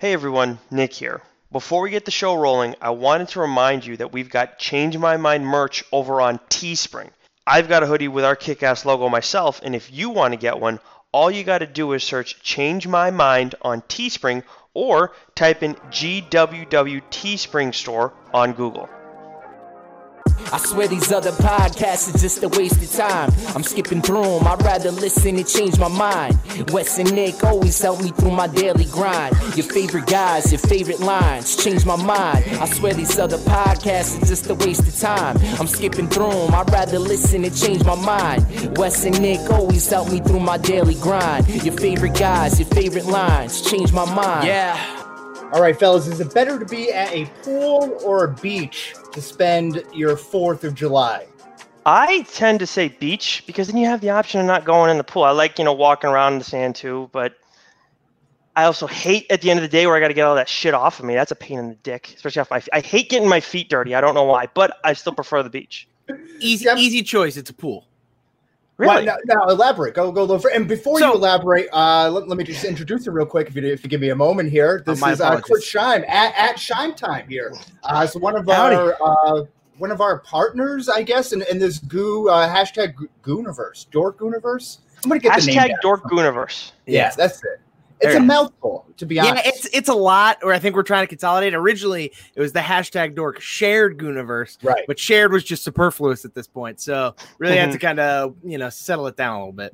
Hey everyone, Nick here. Before we get the show rolling, I wanted to remind you that we've got Change My Mind merch over on Teespring. I've got a hoodie with our kick ass logo myself, and if you want to get one, all you got to do is search Change My Mind on Teespring or type in GWW Teespring Store on Google. I swear these other podcasts are just a waste of time. I'm skipping through them, I'd rather listen and change my mind. Wes and Nick always help me through my daily grind. Your favorite guys, your favorite lines, change my mind. I swear these other podcasts are just a waste of time. I'm skipping through them, I'd rather listen and change my mind. Wes and Nick always help me through my daily grind. Your favorite guys, your favorite lines, change my mind. Yeah. All right, fellas, is it better to be at a pool or a beach to spend your 4th of July? I tend to say beach because then you have the option of not going in the pool. I like, you know, walking around in the sand too, but I also hate at the end of the day where I got to get all that shit off of me. That's a pain in the dick, especially off my. feet. I hate getting my feet dirty. I don't know why, but I still prefer the beach. Easy, Yeah. easy choice. It's a pool. Really? Well, now, now elaborate. Go go go. For, and before So- you elaborate, uh, let, let me just introduce you real quick. If you if you give me a moment here, this Oh, my is uh, Chris apologies. Shime at, at Shime Time here. Uh, so one of Howdy. our uh, one of our partners, I guess, in, in this goo uh, hashtag Gooniverse, Dork Gooniverse. I'm gonna get the name. Down. Dork Gooniverse. Yeah, that's it. It's a mouthful, to be honest. Yeah, it's it's a lot. Or I think we're trying to consolidate. Originally, it was the hashtag dork shared Gooniverse, right. but shared was just superfluous at this point. So really had Mhm. to kind of you know settle it down a little bit.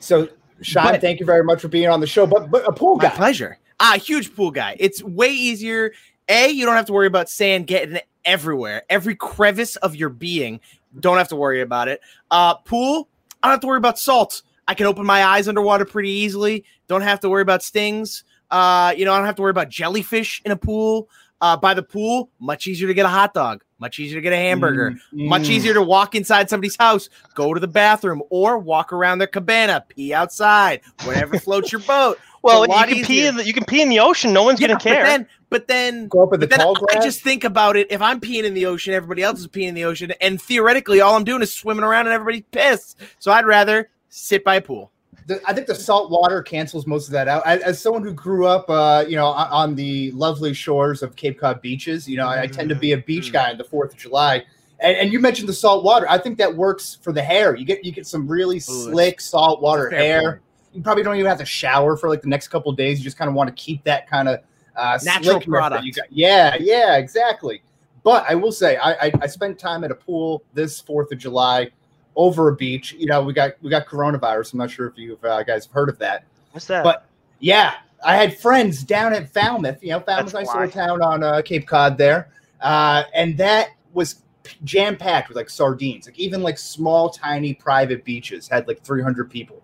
So, Shime, But- thank you very much for being on the show. But but a pool My guy. pleasure. Ah, huge pool guy. It's way easier. A, you don't have to worry about sand getting everywhere. Every crevice of your being, don't have to worry about it. Uh, pool, I don't have to worry about salt. I can open my eyes underwater pretty easily. Don't have to worry about stings. Uh, you know, I don't have to worry about jellyfish in a pool. Uh, by the pool, much easier to get a hot dog, much easier to get a hamburger, Mm, much mm. easier to walk inside somebody's house, go to the bathroom, or walk around their cabana, pee outside, whatever floats your boat. Well, you lot can pee. In the, you can pee in the ocean. No one's Yeah, gonna care. But then, but then, Go up with the but then tall I grass. just think about it. If I'm peeing in the ocean, everybody else is peeing in the ocean, and theoretically, all I'm doing is swimming around and everybody's pissed. So I'd rather sit by a pool. the, I think the salt water cancels most of that out. As, as someone who grew up, uh, you know, on, the lovely shores of Cape Cod beaches, you know, I, I tend to be a beach Mhm. guy on the Fourth of July. And, and you mentioned the salt water. I think that works for the hair. You get you get some really slick salt water hair. point. You probably don't even have to shower for like the next couple of days. You just kind of want to keep that kind of uh, Natural product. Yeah, yeah, exactly. But I will say, I, I, I spent time at a pool this Fourth of July over a beach. You know, we got we got coronavirus. I'm not sure if you uh, guys have heard of that. What's that? But yeah, I had friends down at Falmouth. You know, Falmouth's That's nice little town on uh, Cape Cod there, uh, and that was jam packed with like sardines. Like even like small, tiny private beaches had like 300 people.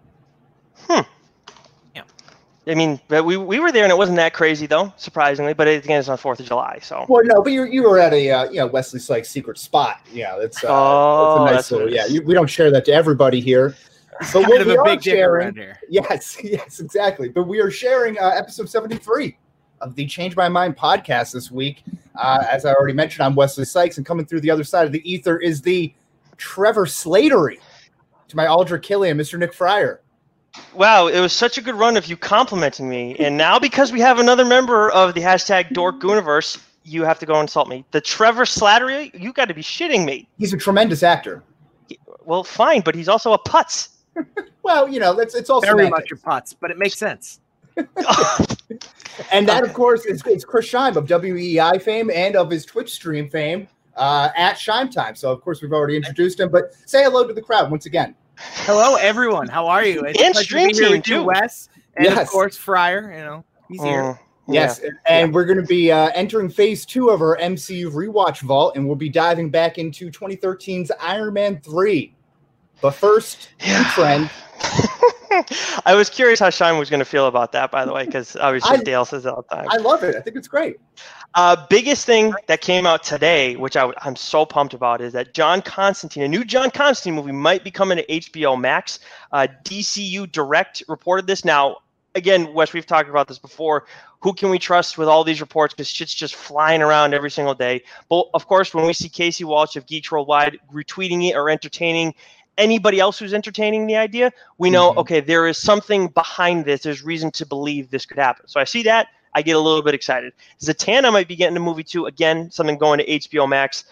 I mean, we, we were there and it wasn't that crazy though, surprisingly. But it, again, it's on Fourth of July, so Well, no, but you you were at a uh, you know Wesley Sykes secret spot. Yeah, that's uh, Oh, that's a nice that's little. it Yeah, you, we don't share that to everybody here. But Kind what of we a are big sharing, here. Yes, yes, exactly. But we are sharing uh, episode 73 of the Change My Mind podcast this week. Uh, as I already mentioned, I'm Wesley Sykes, and coming through the other side of the ether is the Trevor Slattery to my Aldrich Killian, Mr. Nick Fryer. Wow, it was such a good run of you complimenting me. And now because we have another member of the hashtag Dork Gooniverse, you have to go insult me. The Trevor Slattery, you got to be shitting me. He's a tremendous actor. Well, fine, but he's also a putz. Well, you know, that's it's also Very much a putz, but it makes sense. And that, of course, is, is Chris Scheim of WEI fame and of his Twitch stream fame uh, at Scheim Time. So, of course, we've already introduced him, but say hello to the crowd once again. Hello, everyone. How are you? It's a And pleasure to stream be here team, with too. Wes, and Yes. of course Fryer. You know, he's here. Mm, Yes, and we're going to be uh, entering phase two of our MCU rewatch vault, and we'll be diving back into 2013's Iron Man 3. But first, Yeah. trend. I was curious how Shine was going to feel about that, by the way, because obviously I- Dale says it all the time. I love it. I think it's great. Uh, biggest thing that came out today, which I, am so pumped about, is that John Constantine, a new John Constantine movie, might be coming to HBO Max. Uh, DCU Direct reported this. Now, again, Wes, we've talked about this before. Who can we trust with all these reports? Because shit's just flying around every single day. But of course, when we see Casey Walsh of Geeks Worldwide retweeting it or entertaining anybody else who's entertaining the idea, we know, Mhm. okay, there is something behind this. There's reason to believe this could happen. So I see that. I get a little bit excited. Zatanna might be getting a movie too. Again, something going to HBO Max.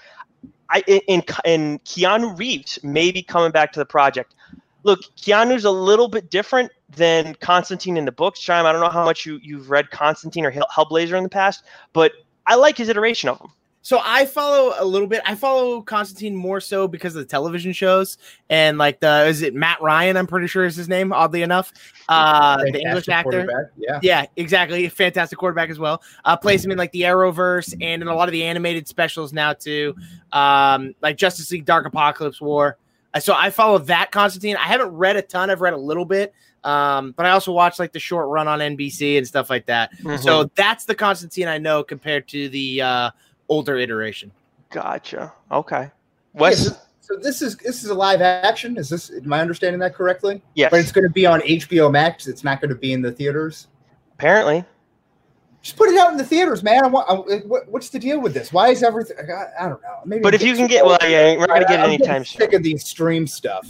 I in in Keanu Reeves may be coming back to the project. Look, Keanu's a little bit different than Constantine in the books. Chime, I don't know how much you you've read Constantine or Hellblazer in the past, but I like his iteration of him. So I follow a little bit. I follow Constantine more so because of the television shows and like the is it Matt Ryan? I'm pretty sure is his name. Oddly enough, uh, the English actor. Yeah, yeah, exactly. Fantastic quarterback as well. Uh, plays him in like the Arrowverse and in a lot of the animated specials now too, um, like Justice League Dark Apocalypse, War. Uh, so I follow that Constantine. I haven't read a ton. I've read a little bit. Um, but I also watch like the short run on NBC and stuff like that. Mm-hmm. So that's the Constantine I know compared to the uh, older iteration. Gotcha. Okay. Wes. Yeah, so this is this is a live action. Is this? Am I understanding that correctly? Yes. But it's going to be on HBO Max. It's not going to be in the theaters. Apparently. Just put it out in the theaters, man. I want. I, what, what's the deal with this? Why is everything? I, I don't know. Maybe. But if you can get, well, yeah, we're not going to get any time Sick of these stream stuff.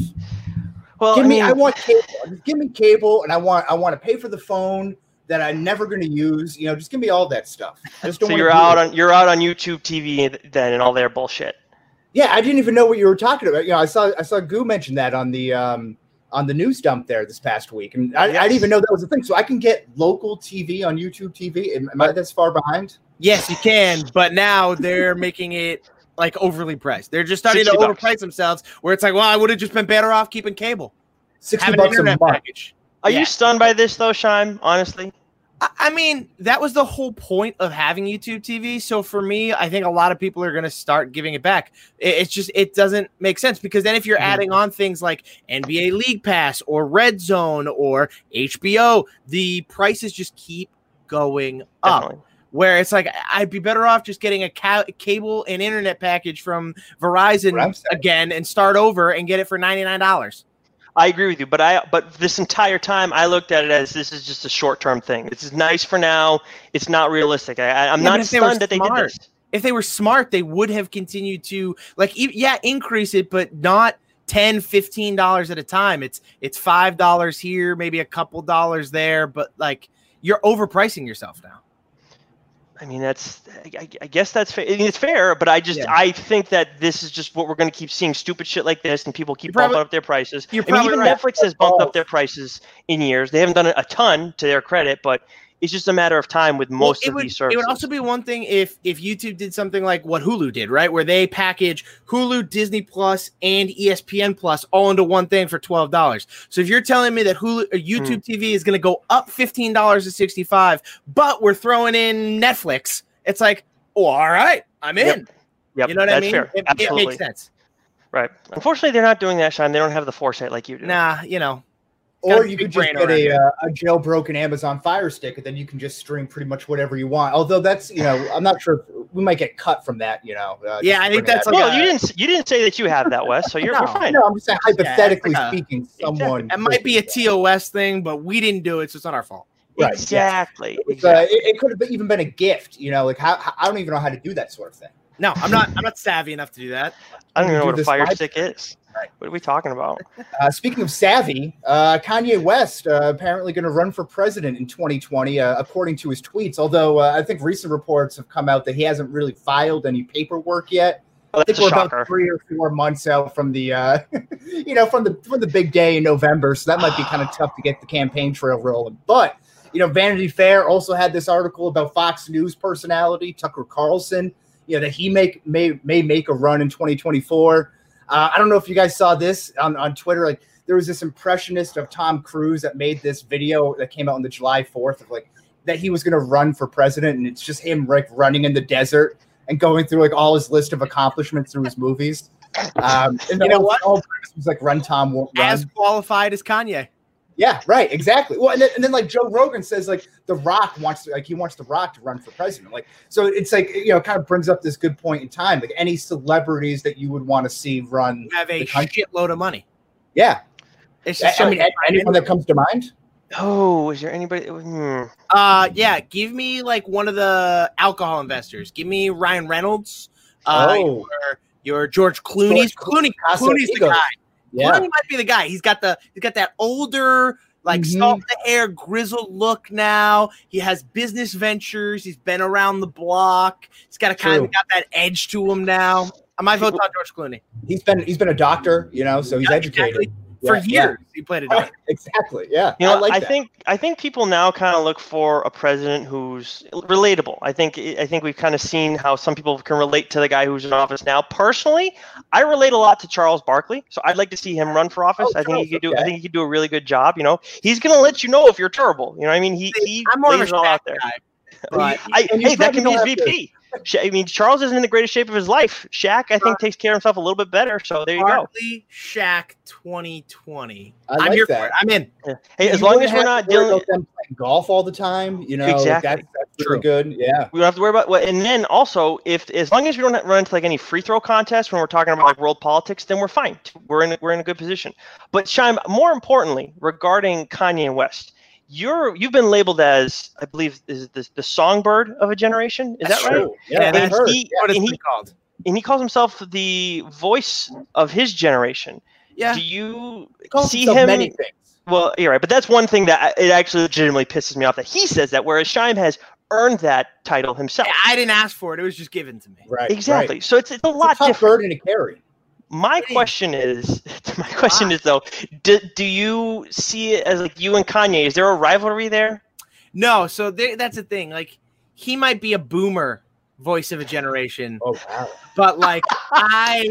Well, give I me. mean, I want cable. Just give me cable, and I want. I want to pay for the phone that I'm never going to use. You know, just give me all that stuff. I just don't. So you're out on you're out on YouTube TV then and all their bullshit. Yeah, I didn't even know what you were talking about. You know, I saw I saw Goo mention that on the um on the news dump there this past week, and I, yes. I didn't even know that was a thing. So I can get local TV on YouTube TV. Am, am I this far behind? Yes, you can. But now they're making it like overly priced. They're just starting to bucks. overprice themselves. Where it's like, well, I would have just been better off keeping cable. Sixty bucks a month. Package. Are yeah. you stunned by this though, Shime? Honestly. I mean, that was the whole point of having YouTube TV. So for me, I think a lot of people are going to start giving it back. It's just it doesn't make sense because then if you're mm-hmm. adding on things like NBA League Pass or Red Zone or HBO, the prices just keep going up. Definitely. Where it's like I'd be better off just getting a ca- cable and internet package from Verizon again and start over and get it for ninety nine dollars. I agree with you, but I but this entire time I looked at it as this is just a short term thing. This is nice for now. It's not realistic. I, am yeah, not stunned that they did this. If they were smart, they would have continued to like yeah increase it, but not 10 15 dollars at a time it's it's five dollars here maybe a couple dollars there but like you're overpricing yourself now I mean, that's I, I guess that's fair. I mean, it's fair, but I just yeah. I think that this is just what we're going to keep seeing stupid shit like this, and people keep probably, bumping up their prices. I mean, even right. Netflix has bumped up their prices in years. They haven't done a ton to their credit, but it's just a matter of time with most well, of would, these services. It would also be one thing if if YouTube did something like what Hulu did, right, where they package Hulu, Disney Plus, and ESPN Plus all into one thing for twelve dollars. So if you're telling me that Hulu, uh, YouTube hmm. TV is going to go up fifteen dollars to sixty five, but we're throwing in Netflix, it's like, oh, all right, I'm in. Yep. yep. You know what That's I mean? Fair. It, Absolutely. it makes sense. Right. Unfortunately, they're not doing that, Sean. They don't have the foresight like you do. Nah, you know, or you could just get a, uh, a jailbroken Amazon Fire Stick, and then you can just stream pretty much whatever you want. Although that's you know, I'm not sure we might get cut from that. You know. Uh, yeah, I think that's. Like well, a, you didn't you didn't say that you have that, Wes. So you're, no, fine. No, I'm just saying hypothetically yeah, like a, speaking, someone. It might be a TOS thing, but we didn't do it, so it's not our fault. Right, exactly. Yeah. exactly. Uh, it, it, could have even been a gift. You know, like how, how, I don't even know how to do that sort of thing. No, I'm not. I'm not savvy enough to do that. I don't even know what a fire stick is. What are we talking about? Uh, speaking of savvy, uh, Kanye West uh, apparently going to run for president in 2020, uh, according to his tweets. Although uh, I think recent reports have come out that he hasn't really filed any paperwork yet. Oh, I think we're shocker. about three or four months out from the, uh, you know, from the from the big day in November. So that might be kind of tough to get the campaign trail rolling. But you know, Vanity Fair also had this article about Fox News personality Tucker Carlson. You know that he make may may make a run in 2024. Uh, I don't know if you guys saw this on, on Twitter. Like there was this impressionist of Tom Cruise that made this video that came out on the July 4th of like that he was going to run for president, and it's just him like running in the desert and going through like all his list of accomplishments through his movies. Um, and you know what? All was like run Tom run. as qualified as Kanye. Yeah, right, exactly. Well, and then, and then like Joe Rogan says, like The Rock wants to, like he wants The Rock to run for president. Like, so it's like you know, kind of brings up this good point in time. Like any celebrities that you would want to see run have a shitload of money. Yeah, it's just I, I mean, anyone that comes to mind. Oh, is there anybody? Hmm. Uh, yeah. Give me like one of the alcohol investors. Give me Ryan Reynolds. Uh, oh. your, your George Clooney. Clooney. Clooney's the guy. Yeah. Clooney might be the guy. He's got the he's got that older like Mhm. salt in the hair, grizzled look now. He has business ventures. He's been around the block. He's got a kind of got that edge to him now. I might vote on George Clooney. He's been he's been a doctor, you know, so he's Yeah, educated exactly. For Yeah, years, he played a yeah. doctor. exactly. Yeah, You know, I like I that. think I think people now kind of look for a president who's relatable. I think I think we've kind of seen how some people can relate to the guy who's in office now. Personally, I relate a lot to Charles Barkley, so I'd like to see him run for office. Oh, I think he could do. I think he could do a really good job. You know, he's gonna let you know if you're terrible. You know, what I mean, he he I'm more of a lays it all out there. guy. But I, hey, that can be his don't to- VP. Sha- I mean, Charles isn't in the greatest shape of his life. Shaq, I think, takes care of himself a little bit better. So there you go. Barkley, Shaq, 2020. I I'm like here that. for it. I'm in. Hey, as You long as we're not dealing, about them playing golf all the time, you know, like, Exactly. that's, that's True. really good. Yeah, we don't have to worry about what. And then also, if as long as we don't run into like any free throw contests when we're talking about like world politics, then we're fine. We're in we're in a good position. But Shime, more importantly, regarding Kanye and West, you're you've been labeled as I believe is the, the songbird of a generation. Is That's that right? true. Yeah, Yeah, And heard. he, What is and, it he, called? and he calls himself the voice of his generation. Yeah. Do you calls see himself him? many things. Well, you're right, but that's one thing that it actually legitimately pisses me off that he says that, whereas Shime has earned that title himself. I didn't ask for it. It was just given to me. Right, Exactly. Right. So it's, it's a It's lot a tough different. burden to carry. My Hey. question is, my question is though, do, do you see it as like you and Kanye? Is there a rivalry there? No, so they, that's the thing. Like, he might be a boomer voice of a generation, Oh wow. but like, I,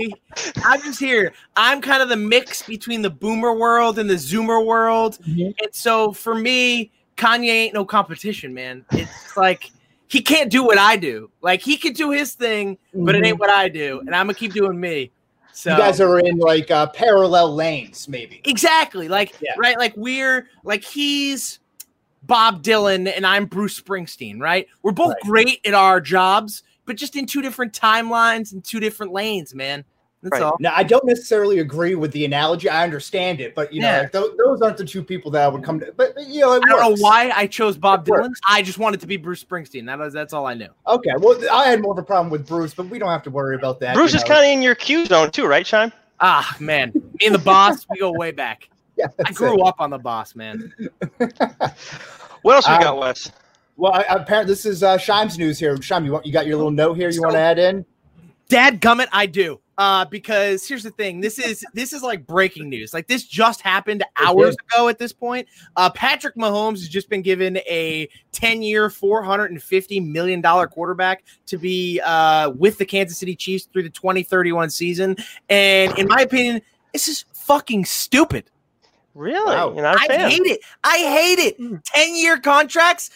I'm just here. I'm kind of the mix between the boomer world and the zoomer world. Mhm. And so for me, Kanye ain't no competition, man. It's like he can't do what I do. Like he could do his thing, but it ain't what I do, and I'm gonna keep doing me. So. You guys are in like uh, parallel lanes, maybe. exactly like Yeah. right, like we're like he's Bob Dylan and I'm Bruce Springsteen, right? We're both Right. great at our jobs, but just in two different timelines and two different lanes, man. That's Right. all. Now, I don't necessarily agree with the analogy. I understand it, but you know, like, those, those aren't the two people that I would come to. But you know, it I don't know why I chose Bob It Dylan. works. I just wanted to be Bruce Springsteen. That was that's all I knew. Okay, well, I had more of a problem with Bruce, but we don't have to worry about that. Bruce you is know. kind of in your Q zone too, right, Shime? Ah, man. Me and the boss, we go way back. Yeah, I grew it. up on the boss, man. What else we Um, got, Wes? Well, I, apparently, this is uh, Shime's news here. Shime, you want you got your little note here? You want to add in? Dad gummit, I do. Uh, because here's the thing. This is this is like breaking news. Like this just happened hours ago at this point. Uh Patrick Mahomes has just been given a 10-year, 450 million dollar quarterback to be uh with the Kansas City Chiefs through the 2031 season. And in my opinion, this is fucking stupid. Really? wow. You're not a I fan? hate it. I hate it. Mm. 10 year contracts,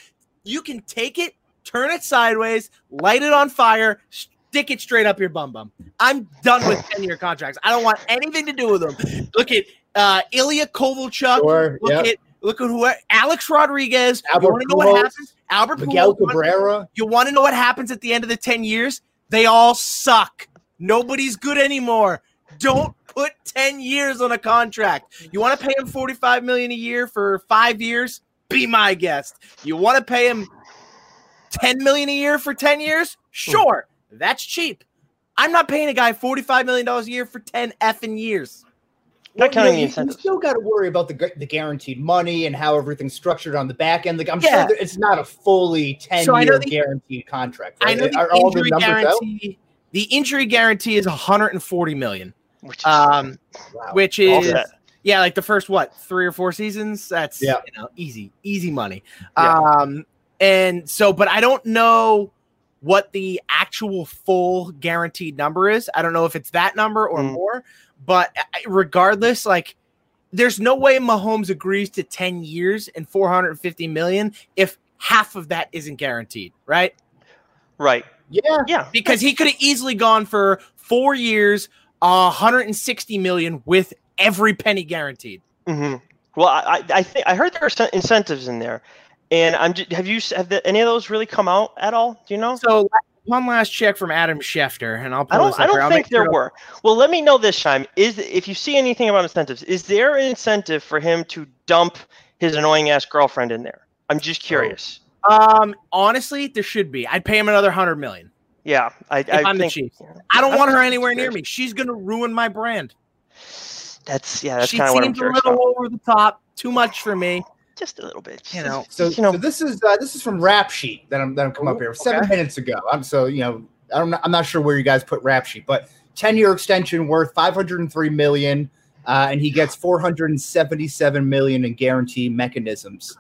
you can take it, turn it sideways, light it on fire, stick it straight up your bum bum. I'm done with 10 year contracts. I don't want anything to do with them. Look at uh, Ilya Kovalchuk. Sure, Look yep. at look at who Alex Rodriguez. Albert you want to know what happens? Albert Miguel Pujols. Cabrera. You want to know what happens at the end of the 10 years? They all suck. Nobody's good anymore. Don't put 10 years on a contract. You want to pay him 45 million a year for 5 years? Be my guest. You want to pay him 10 million a year for 10 years? Sure. That's cheap. I'm not paying a guy 45 million dollars a year for 10 effing years. Not Well, counting you, know, you, you still got to worry about the the guaranteed money and how everything's structured on the back end. Like I'm Yeah. sure that it's not a fully ten so year the- guaranteed contract. I know the Are all the injury numbers out? guarantee. The injury guarantee is 140 million. Which is, Um, Wow. which is yeah, like the first what three or four seasons. That's Yeah. you know easy, easy money. Yeah. Um, and so, but I don't know what the actual full guaranteed number is. I don't know if it's that number or Mm. more. But regardless, like there's no way Mahomes agrees to 10 years and 450 million if half of that isn't guaranteed, right? right. yeah, Yeah. because he could have easily gone for four years, uh, 160 million with every penny guaranteed. hmm Well, I I, I think I heard there are some incentives in there, and I'm just, have you have the, any of those really come out at all? Do you know? So one last check from Adam Schefter, and I'll I don't. this I here. don't think there sure- were. Well, let me know this time. Is if you see anything about incentives, is there an incentive for him to dump his annoying ass girlfriend in there? I'm just curious. Um, honestly, there should be. I'd pay him another hundred million. Yeah, I, I I'm the think. Chiefs. yeah. I don't I'm want her anywhere near me. She's gonna ruin my brand. That's yeah. That's she kind what I'm seems a little about. over the top, too much for me. Just a little bit. You know, So, you know, so this is uh, this is from Rap Sheet that I'm that I'm come up Ooh, here seven okay. minutes ago. I'm so you know I'm not, I'm not sure where you guys put Rap Sheet, but ten year extension worth 503 million, uh, and he gets 477 million in guarantee mechanisms,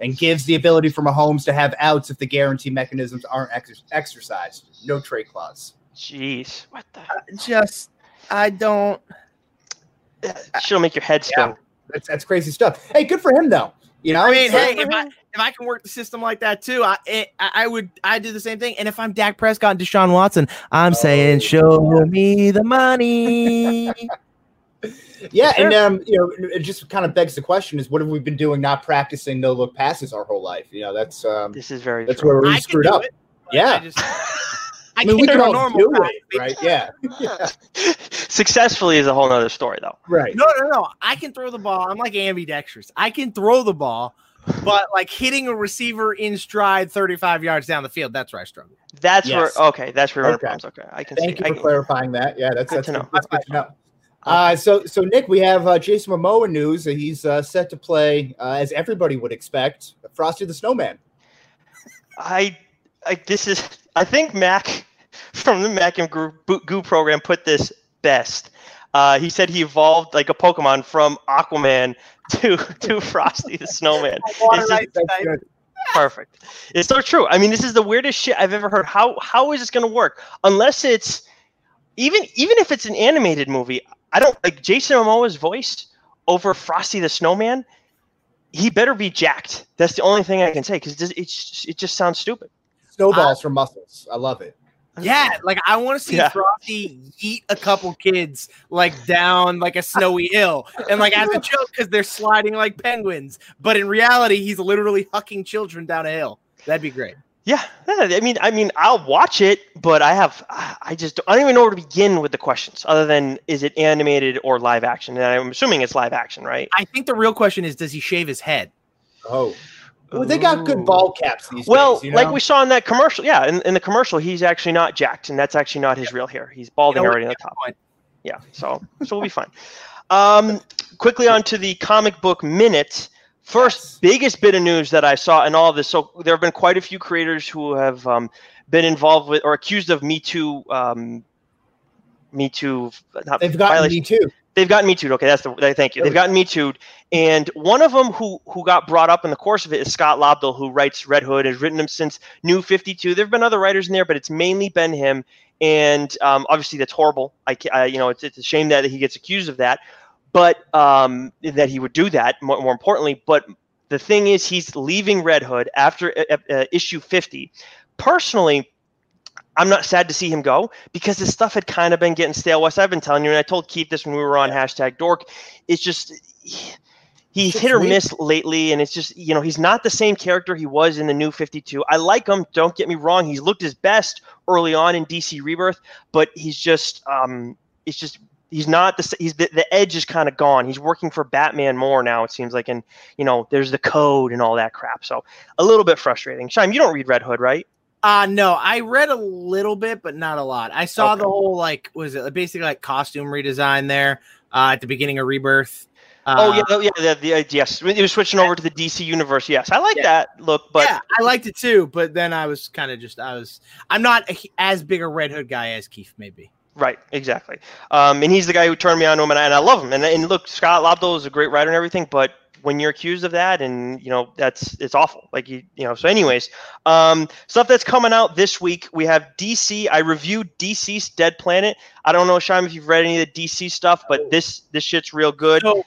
and gives the ability for Mahomes to have outs if the guarantee mechanisms aren't ex- exercised. No trade clause. jeez, what the? Just, I don't. Shit'll make your head spin. That's that's crazy stuff. Hey, good for him though. You know, I mean, hey, if I if I can work the system like that too, I it, I I would I do the same thing. And if I'm Dak Prescott and Deshaun Watson, I'm saying, Oh, show me the money. Yeah, and um, you know, it just kind of begs the question: Is what have we been doing? Not practicing no look passes our whole life. You know, that's um, This is very that's true. where we I screwed up. it, but Yeah. I, just, I, I mean, we can't can a all normal do it, right? Yeah, yeah. Successfully is a whole other story, though. right. No, no, no. I can throw the ball. I'm like ambidextrous. I can throw the ball, but like hitting a receiver in stride 35 yards down the field, that's where I struggle. That's Yes. where okay. That's where Okay. okay. problems. Okay, I can Thank see. you I for can- clarifying that. Yeah, that's Good that's to know. That's good to know. Uh, so, so Nick, we have uh, Jason Momoa news. He's uh, set to play, uh, as everybody would expect, Frosty the Snowman. I, I this is I think Mac from the Mac and Goo, Goo program put this best. Uh, he said he evolved like a Pokemon from Aquaman to to Frosty the Snowman. It's just That's good. perfect. It's so true. I mean, this is the weirdest shit I've ever heard. How how is this going to work? Unless it's even even if it's an animated movie, I don't like Jason Momoa's voice over Frosty the Snowman. He better be jacked. That's the only thing I can say because it, just- it's it just sounds stupid. Snowballs from muscles. I love it. Yeah, like I want to see Yeah. Frosty eat a couple kids like down like a snowy hill, and like as a joke because they're sliding like penguins, but in reality he's literally hucking children down a hill. That'd be great. Yeah, yeah, I mean, I mean, I'll watch it, but I have, I just, I don't even know where to begin with the questions, other than is it animated or live action? And I'm assuming it's live action, right? I think the real question is, does he shave his head? Oh, well, they got good Ooh. ball caps these Well, days. You know? like we saw in that commercial, yeah, in, in the commercial, he's actually not jacked, and that's actually not his real hair. He's balding You know already on the top. Point. Yeah, so so we'll be fine. Um, quickly on to the comic book minute. First, Yes. biggest bit of news that I saw in all of this. So there have been quite a few creators who have um, been involved with or accused of Me Too. Um, Me Too. Not they've gotten violation- me too. They've gotten me too. Okay, that's the thank you. They've gotten me too, and one of them who who got brought up in the course of it is Scott Lobdell, who writes Red Hood, has written him since New Fifty Two. There've been other writers in there, but it's mainly been him, and um, obviously that's horrible. I, I you know it's it's a shame that he gets accused of that, but um, that he would do that. More, more importantly, but the thing is, he's leaving Red Hood after uh, uh, issue fifty. Personally. I'm not sad to see him go because his stuff had kind of been getting stale. Wes, I've been telling you, and I told Keith this when we were on hashtag Dork. It's just he- he's It's hit or weird. miss lately, and it's just you know he's not the same character he was in the New Fifty Two. I like him. Don't get me wrong. He's looked his best early on in DC Rebirth, but he's just um, it's just he's not the s- he's the, the edge is kind of gone. He's working for Batman more now. It seems like, and you know there's the code and all that crap. So a little bit frustrating. Shime, you don't read Red Hood, right? Uh no, I read a little bit, but not a lot. I saw Okay. the whole like was it basically like costume redesign there uh, at the beginning of Rebirth. Uh, oh yeah, oh, yeah, the, the, uh, yes. He was switching over to the DC universe. Yes, I like Yeah. that look, but yeah, I liked it too. But then I was kind of just I was I'm not a, as big a Red Hood guy as Keith maybe. right, exactly. Um, and he's the guy who turned me on to him, and I, and I love him. And, and look, Scott Lobdell is a great writer and everything, but when you're accused of that, and you know that's it's awful. Like you, you know. So, anyways, um, stuff that's coming out this week. We have DC. I reviewed DC's Dead Planet. I don't know, Shime, if you've read any of the DC stuff, but this this shit's real good. So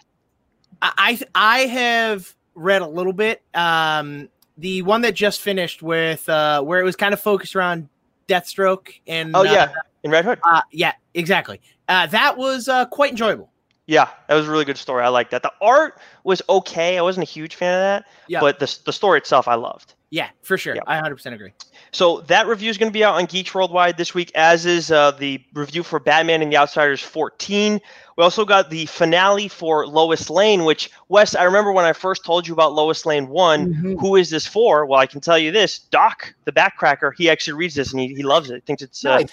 I I have read a little bit. Um, the one that just finished with uh, where it was kind of focused around Deathstroke and oh uh, yeah, in Red Hood. uh, yeah, exactly. Uh, that was uh, quite enjoyable. Yeah, that was a really good story. I like that. The art was okay. I wasn't a huge fan of that, Yeah. but the the story itself I loved. Yeah, for sure. I 100% agree. So that review is going to be out on Geeks Worldwide this week, as is uh, the review for Batman and the Outsiders 14. We also got the finale for Lois Lane, which Wes, I remember when I first told you about Lois Lane one. Mhm. Who is this for? Well, I can tell you this: Doc, the Backcracker, he actually reads this and he, he loves it. Thinks it's uh,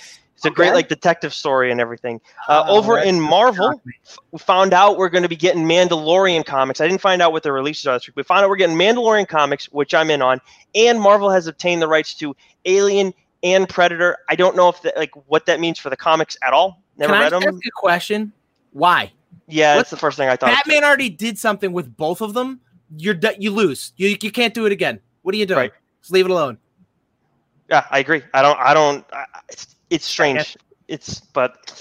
Nice. It's a great like detective story and everything. Uh, Oh, over in Marvel, shock me. we found out we're going to be getting Mandalorian comics. I didn't find out what the releases are this week. We found out we're getting Mandalorian comics, which I'm in on, and Marvel has obtained the rights to Alien and Predator. I don't know if that, like what that means for the comics at all. Never Can I read just them. ask you a question? Why? Yeah, What- that's the first thing I thought. Batman already did something with both of them. You're du- you lose. You you can't do it again. What are you doing? Right. Just leave it alone. Yeah, I agree. I don't. I don't. I, it's strange. It's but.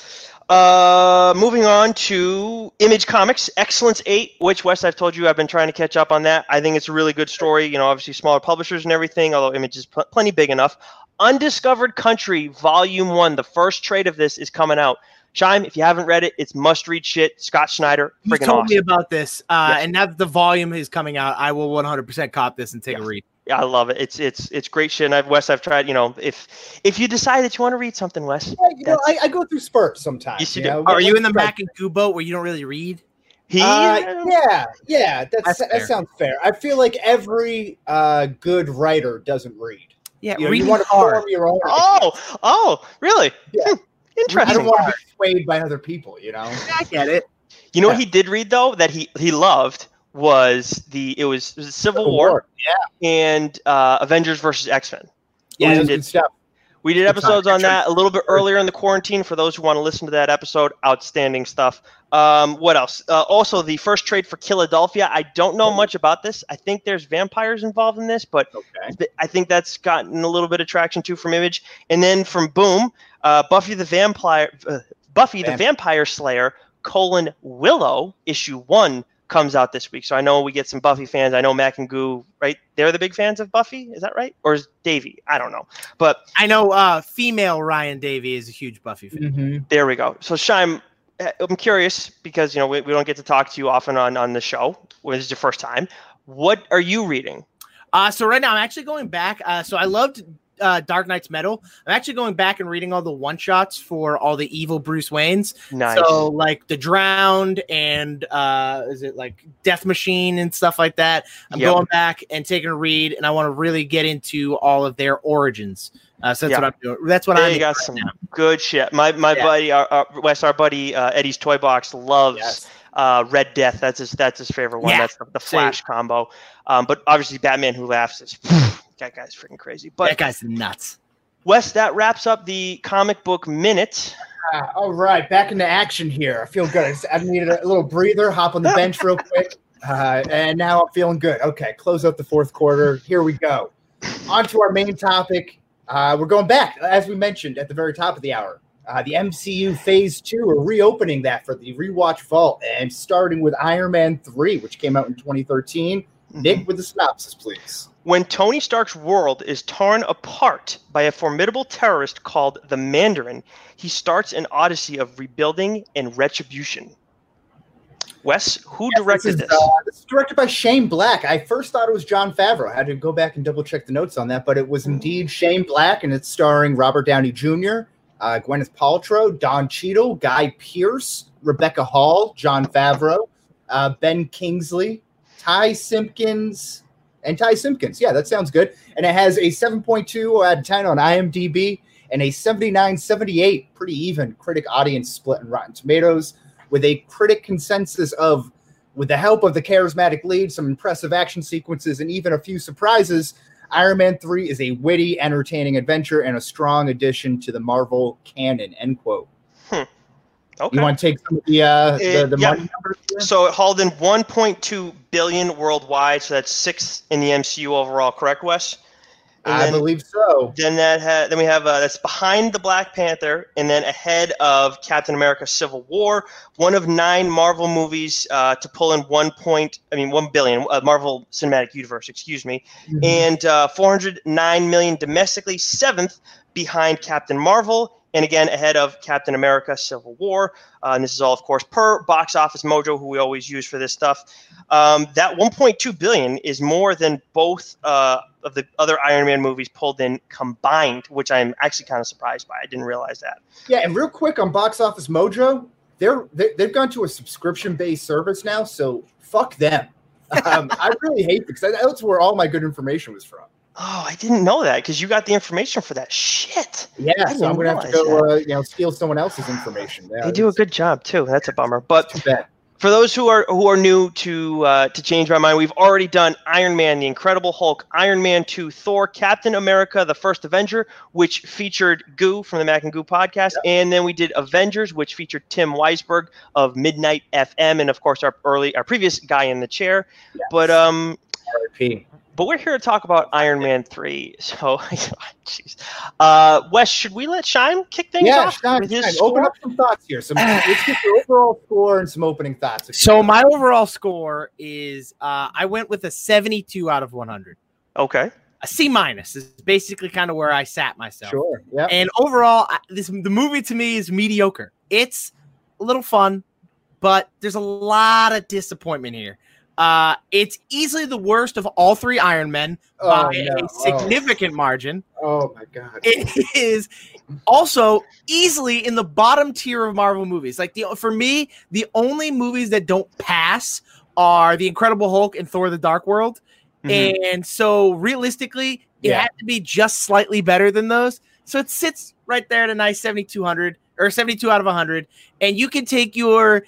Uh, moving on to Image Comics, Excellence Eight, which Wes I've told you I've been trying to catch up on that. I think it's a really good story. You know, obviously smaller publishers and everything, although Image is pl- plenty big enough. Undiscovered Country, Volume One, the first trade of this is coming out. Chime, if you haven't read it, it's must-read shit. Scott Snyder, You told awesome. me about this, uh, Yes. and now that the volume is coming out, I will 100% cop this and take Yes. a read. Yeah, I love it. It's it's it's great shit. And I've Wes, I've tried. You know, if if you decide that you want to read something, Wes, Yeah, you know, I, I go through spurts sometimes. Yes, you you do. know? Are you in the Right. Mac and Goo boat where you don't really read? he Uh, yeah, yeah, that's, That's that sounds fair. I feel like every uh, good writer doesn't read. Yeah, You, know, you want to hard. form your own. Oh, oh, really? Yeah. Hmm, I don't want to be swayed by other people. You know. I get it. You know what he did read though that he he loved was the it was, it was Civil War yeah, and uh, Avengers versus X Men. Yeah, we did we did episodes on that a little bit earlier in the quarantine for those who want to listen to that episode. Outstanding stuff. Um, what else? Uh, also, the first trade for Philadelphia. I don't know much about this. I think there's vampires involved in this, but Okay. I think that's gotten a little bit of traction too from Image. And then from Boom, uh, Buffy the Vampire, uh, Buffy the Vampire Slayer colon Willow issue one comes out this week. So I know we get some Buffy fans. I know Mac and Goo, right? They're the big fans of Buffy. Is that right? Or is Davey? I don't know. But I know uh, female Ryan Davey is a huge Buffy fan. Mhm. there we go. So Shime, I'm curious because you know we, we don't get to talk to you often on on the show. When this is your first time. What are you reading? Uh, so right now I'm actually going back. Uh, so I loved uh, Dark Nights Metal. I'm actually going back and reading all the one shots for all the evil Bruce Waynes. Nice. So like the Drowned and uh, is it like Death Machine and stuff like that. I'm Yep. going back and taking a read, and I want to really get into all of their origins. Uh, so that's Yeah. what I'm doing. That's what I'm. you got right some now. good shit. My my Yeah. buddy, our, our Wes, our buddy uh, Eddie's Toy Box loves Yes. uh, Red Death. That's his that's his favorite one. Yeah. That's the, the Flash combo. Um, but obviously, Batman Who Laughs is that guy's freaking crazy. But that guy's nuts. Wes, that wraps up the comic book minute. Ah, all right, back into action here. I feel good. I, just, needed a little breather, hop on the bench real quick, uh, and now I'm feeling good. Okay, close out the fourth quarter. Here we go. On to our main topic. Uh, we're going back, as we mentioned at the very top of the hour. Uh, the MCU Phase 2, we're reopening that for the rewatch vault and starting with Iron Man 3, which came out in 2013. Nick, with the synopsis, please. When Tony Stark's world is torn apart by a formidable terrorist called the Mandarin, he starts an odyssey of rebuilding and retribution. Wes, who directed is, this? uh, this is directed by Shane Black. I first thought it was Jon Favreau. I had to go back and double check the notes on that, but it was indeed Shane Black, and it's starring Robert Downey Jr., uh, Gwyneth Paltrow, Don Cheadle, Guy Pearce, Rebecca Hall, Jon Favreau, uh, Ben Kingsley, Ty Simpkins, and Ty Simpkins. Yeah, that sounds good. And it has a 7.2 out of 10 on IMDb and a 79 78, pretty even critic audience split in Rotten Tomatoes, with a critic consensus of, with the help of the charismatic lead, some impressive action sequences, and even a few surprises. Iron Man 3 is a witty, entertaining adventure and a strong addition to the Marvel canon. End quote. Hmm. Okay. You want to take some of the uh, the, Uh, the yeah. money numbers here? So it hauled in 1.2 billion worldwide. So that's six in the MCU overall. Correct, Wes? And I then, believe so. then that ha- then we have uh, that's behind the Black Panther, and then ahead of Captain America: Civil War. One of nine Marvel movies uh, to pull in one point. I mean, one billion. Uh, Marvel Cinematic Universe. Excuse me. Mm-hmm. and uh, 409 million domestically, seventh behind Captain Marvel, and again ahead of Captain America: Civil War. Uh, and this is all, of course, per Box Office Mojo, who we always use for this stuff. Um, that 1.2 billion is more than both uh, of the other Iron Man movies pulled in combined, which I'm actually kind of surprised by. I didn't realize that. Yeah, and real quick on Box Office Mojo, they're they, they've gone to a subscription based service now, so fuck them. Um, I really hate because that's where all my good information was from. Oh, I didn't know that because you got the information for that. Shit. Yeah, so I'm gonna have to go, uh, you know, steal someone else's information. Yeah, They do a good job too. That's a bummer. But it's too bad. for those who are who are new to uh, to change my mind, we've already done Iron Man, the Incredible Hulk, Iron Man Two, Thor, Captain America, the First Avenger, which featured Goo from the Mac and Goo podcast, and then we did Avengers, which featured Tim Weisberg of Midnight FM, and of course our early our previous guy in the chair. But um, R.I.P. but we're here to talk about Iron Man Three. So, jeez, uh, Wes, should we let Shine kick things Yeah, off Shine, with his Shine, score? open up some thoughts here. Some let's get your overall score and some opening thoughts. So will. my overall score is uh, I went with a 72 out of 100. Okay. A C minus is basically kind of where I sat myself. sure, yeah, And overall, I- this the movie to me is mediocre. It's a little fun, but there's a lot of disappointment here. Uh, it's easily the worst of all three Iron Men Oh, by no. a significant margin. Oh my god. It is also easily in the bottom tier of Marvel movies. Like the for me, the only movies that don't pass are The Incredible Hulk and Thor: The Dark World. Mhm. And so realistically, it Mm-hmm. Yeah. had to be just slightly better than those. So it sits right there at a nice 7200 or 72 out of 100. And you can take your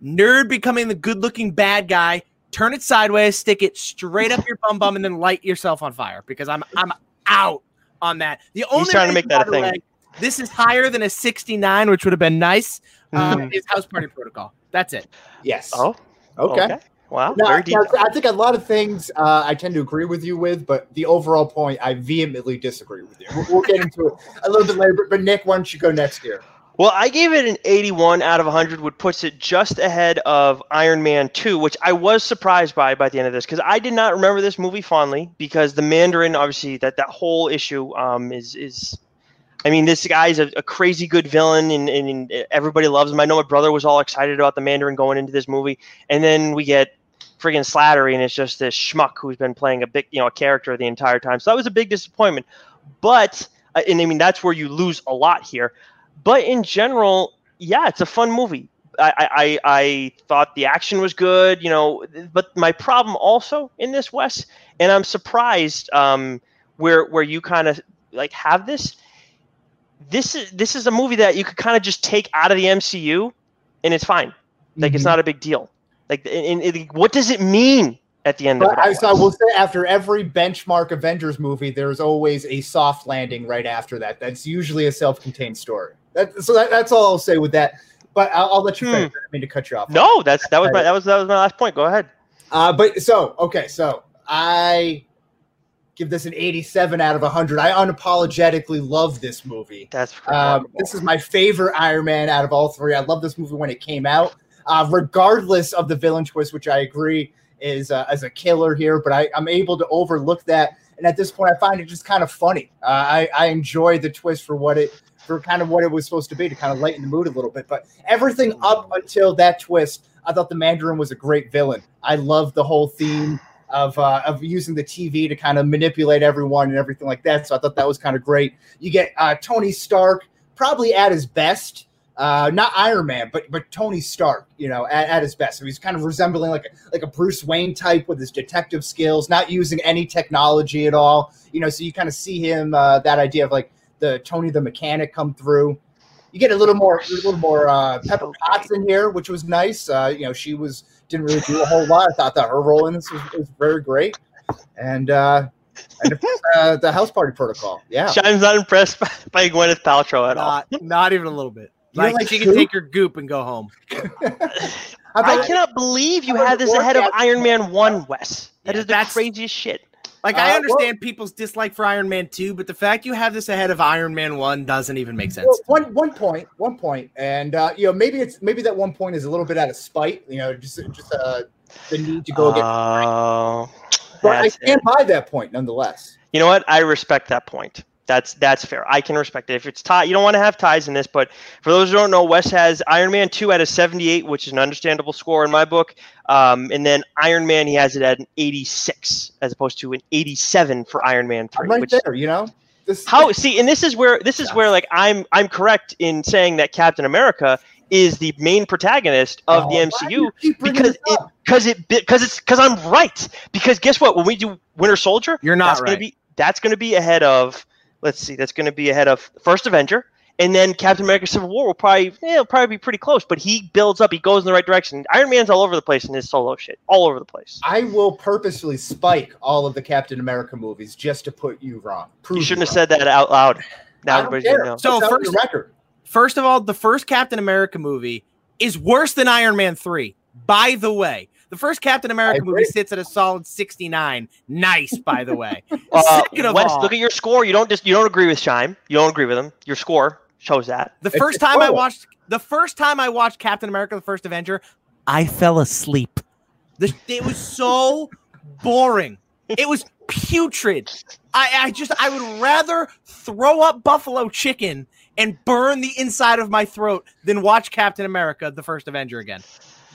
nerd becoming the good looking bad guy, turn it sideways, stick it straight up your bum bum, and then light yourself on fire because I'm I'm out on that. The only trying to make that a by thing. way, this is higher than a 69, which would have been nice. Um, Mhm. is House Party Protocol. That's it. Yes. Oh, okay. Wow. No, very I. I think a lot of things uh, I tend to agree with you with, but the overall point I vehemently disagree with you. We'll, we'll get into it a little bit later. But, but Nick, why don't you go next here? Well, I gave it an 81 out of 100, which puts it just ahead of Iron Man 2, which I was surprised by by the end of this because I did not remember this movie fondly because the Mandarin, obviously, that that whole issue um, is is. I mean, this guy's a, a crazy good villain, and, and, and everybody loves him. I know my brother was all excited about the Mandarin going into this movie, and then we get friggin' Slattery, and it's just this schmuck who's been playing a big, you know, a character the entire time. So that was a big disappointment. But, uh, and I mean, that's where you lose a lot here. But in general, yeah, it's a fun movie. I, I, I thought the action was good, you know, but my problem also in this, Wes, and I'm surprised um, where where you kind of like have this. This is this is a movie that you could kind of just take out of the MCU, and it's fine. Like it's Mhm. not a big deal. Like, and, and- what does it mean at the end of it? I, so I will say, after every benchmark Avengers movie, there's always a soft landing right after that. That's usually a self-contained story. That, so that, that's all I'll say with that. But I'll, I'll let you Hmm. I mean to cut you off. No, that's that was my that was that was my last point. Go ahead. Uh, but so okay, so I give this an 87 out of 100. I unapologetically love this movie. That's Um, this is my favorite Iron Man out of all three. I love this movie when it came out, uh, regardless of the villain twist, which I agree is uh, as a killer here. But I, I'm able to overlook that, and at this point, I find it just kind of funny. Uh, I, I enjoy the twist for what it for kind of what it was supposed to be to kind of lighten the mood a little bit. But everything up until that twist, I thought the Mandarin was a great villain. I loved the whole theme of uh, of using the TV to kind of manipulate everyone and everything like that. So I thought that was kind of great. You get uh, Tony Stark probably at his best. Uh, not Iron Man, but but Tony Stark, you know, at, at his best. So he's kind of resembling like a like a Bruce Wayne type with his detective skills, not using any technology at all. You know, so you kind of see him uh, that idea of like the Tony the mechanic come through. You get a little more a little more uh, Pepper Potts in here, which was nice. Uh, you know, she was didn't really do a whole lot. I thought that her role in this was, was very great, and uh, and uh, the House Party Protocol. Yeah, Shine's not impressed by, by Gwyneth Paltrow at all. Not, not even a little bit. You Like, like she can take her goop and go home. How I cannot believe you How had this ahead of? Iron Man 1, Wes. That is that Yeah, is the that's- craziest shit. Like Uh, I well- understand people's dislike for Iron Man 2, but the fact you have this ahead of Iron Man 1 doesn't even make sense. Well, one one point, one point, and uh, you know maybe it's maybe that one point is a little bit out of spite, you know, just just uh, the need to go against. Oh, But I that's stand it. by that point nonetheless. You know what? I respect that point. That's that's fair. I can respect it. If it's tie, you don't want to have ties in this. But for those who don't know, Wes has Iron Man two at a seventy eight, which is an understandable score in my book. Um, and then Iron Man, he has it at an eighty six, as opposed to an eighty seven for Iron Man I'm three. right which there, you know. This How see, and this is where this is Yeah. where like I'm I'm correct in saying that Captain America is the main protagonist of Oh, the MCU you keep bringing because it because it because it's because I'm right. Because guess what? When we do Winter Soldier, You're not that's gonna right. be that's going to be ahead of. Let's see, that's going to be ahead of First Avenger, and then Captain America: Civil War will probably yeah, it'll probably be pretty close. But he builds up, he goes in the right direction. Iron Man's all over the place in his solo shit, all over the place. I will purposely spike all of the Captain America movies just to put you wrong. Prove You shouldn't have wrong. said that out loud. Now everybody's gonna know. So It's first- record. First of all, the first Captain America movie is worse than Iron Man 3. By the way, the first Captain America movie sits at a solid 69. Nice, by the way. Uh, Second of Wes, all, look at your score. You don't just you don't agree with Shime. You don't agree with him. Your score shows that. the It's- first it's time I watched the first time I watched Captain America: The First Avenger, I fell asleep. The, it was so boring. It was putrid. I, I just I would rather throw up buffalo chicken and burn the inside of my throat than watch Captain America: The First Avenger again.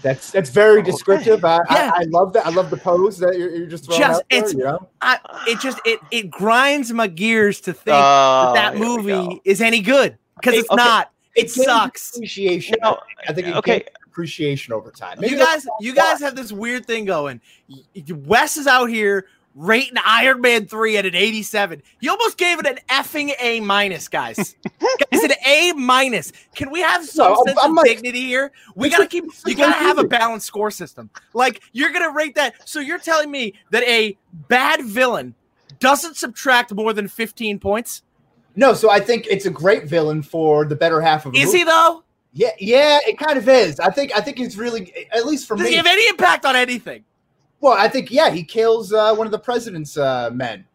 That's that's very descriptive. I, Yeah. I, I love that. I love the pose that you're, you're just throwing Just- out there, it's- you know? I, it just it it grinds my gears to think Oh, that, that here we go. movie is any good because it's Okay. not. It gains sucks. Appreciation. Now, I think it okay. appreciation over time. Maybe you guys, you guys have this weird thing going. Y- y- Wes is out here rating Iron Man three at an eighty-seven. He almost gave it an effing A minus, guys. guys, an A minus. Can we have some No, sense I'm of like- dignity here? We gotta keep. You gotta have a balanced score system. Like you're gonna rate that. So you're telling me that a bad villain doesn't subtract more than fifteen points? No, so I think it's a great villain for the better half of. Is movie. he though? Yeah, yeah, it kind of is. I think I think it's really, at least for Does me. he have any impact on anything? Well, I think yeah, he kills uh, one of the president's uh, men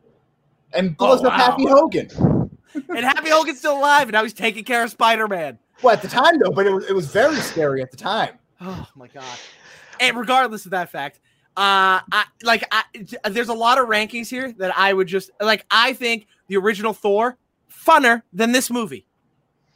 and blows Oh, up Happy. Hogan. And Happy Hogan's still alive, and now he's taking care of Spider Man. Well, at the time though, but it was it was very scary at the time. Oh my god! And regardless of that fact, uh, I like I, there's a lot of rankings here that I would just like. I think the original Thor funner than this movie.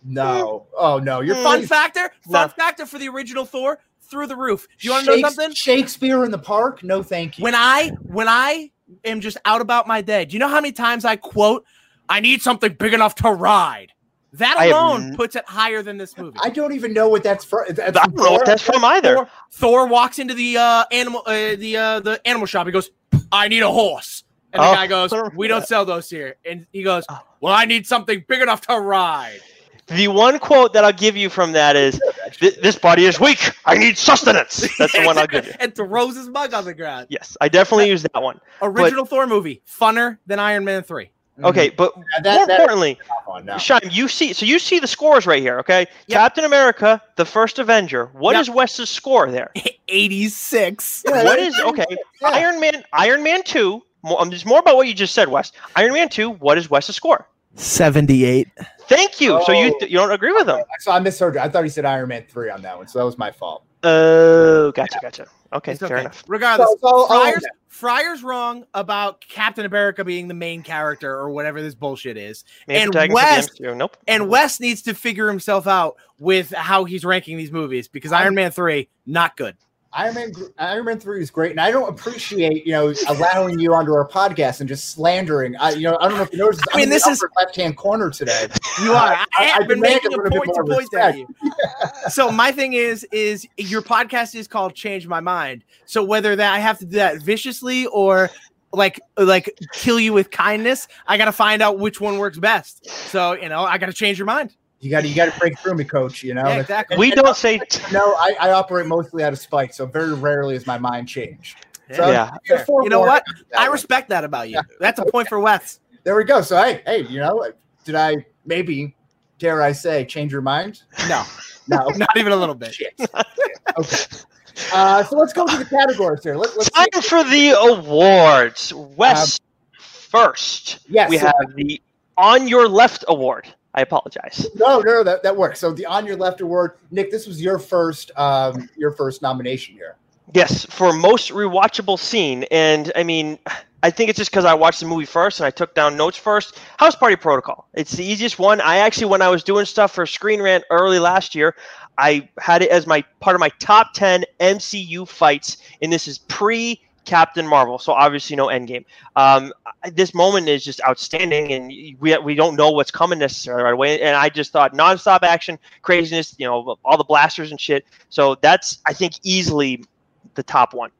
No, oh no, you're Mm. Fun factor, fun No. factor for the original Thor through the roof. Do you want to know something? Shakespeare in the Park? No, thank you. When I when I am just out about my day, do you know how many times I quote, "I need something big enough to ride." That I have alone puts it higher than this movie. I don't even know what that's from. That's I don't know what that's from either. Thor, Thor walks into the uh, animal uh, the uh, the animal shop. He goes, "I need a horse," and the Oh. guy goes, "We don't sell those here." And he goes, "Well, I need something big enough to ride." The one quote that I'll give you from that is, "This body is weak. I need sustenance." That's the one I'll give you. and throws his mug on the ground. Yes, I definitely use that one. Original Thor movie, funner than Iron Man three. Okay, but Yeah, that- more that- importantly, Come on. Shine, you see, so you see the scores right here, okay? Yep. Captain America, the first Avenger. What Yep. is Wes's score there? Eighty six. Yeah, What okay? Yeah. Iron Man, Iron Man two. More, um, there's more about what you just said, Wes. Iron Man two. What is Wes's score? Seventy eight. Thank you. So you Oh. you don't agree with him? So I misheard you. I thought he said Iron Man three on that one, so that was my fault. Oh, gotcha, gotcha. Okay, It's fair okay. enough. Regardless, So- so I'll- I'll own Fryer's, that. Fryer's wrong about Captain America being the main character or whatever this bullshit is. Main And protagonist of the Wes- MCU. Nope. And Wes needs to figure himself out with how he's ranking these movies because Iron Man 3, not good. Iron Man, Iron Man three is great, and I don't appreciate you know allowing you onto our podcast and just slandering. I you know I don't know if you noticed. I mean, this is- left hand corner today. You are. I, I- have been making a a point to point at you. so my thing is, is your podcast is called Change My Mind. So whether that I have to do that viciously or like like kill you with kindness, I got to find out which one works best. So you know, I got to change your mind. You got to you got to break through me, coach. You know. Yeah, exactly. We don't say. No, I, I operate mostly out of spite, so very rarely is my mind changed. So Yeah. you're Fair. forewarned You know what? I respect that about you. That's a point for Wes. There we go. So hey, hey, you know, did I maybe dare I say change your mind? No, No, not even a little bit. shit. okay. Uh, so let's go to the categories here. Let, let's see. Time for the awards. Wes first. yes, We so- have the On Your Left award. I apologize. No, no, that, that works. So the on your left award, Nick. This was your first, um, your first nomination here. Yes, for most rewatchable scene. And I mean, I think it's just because I watched the movie first and I took down notes first. House Party Protocol. It's the easiest one. I actually, when I was doing stuff for Screen Rant early last year, I had it as my part of my top 10 MCU fights. And this is pre Captain Marvel. So obviously, no Endgame. Um, this moment is just outstanding. And we, we don't know what's coming necessarily right away. And I just thought nonstop action, craziness, you know, all the blasters and shit. So that's, I think, easily the top one.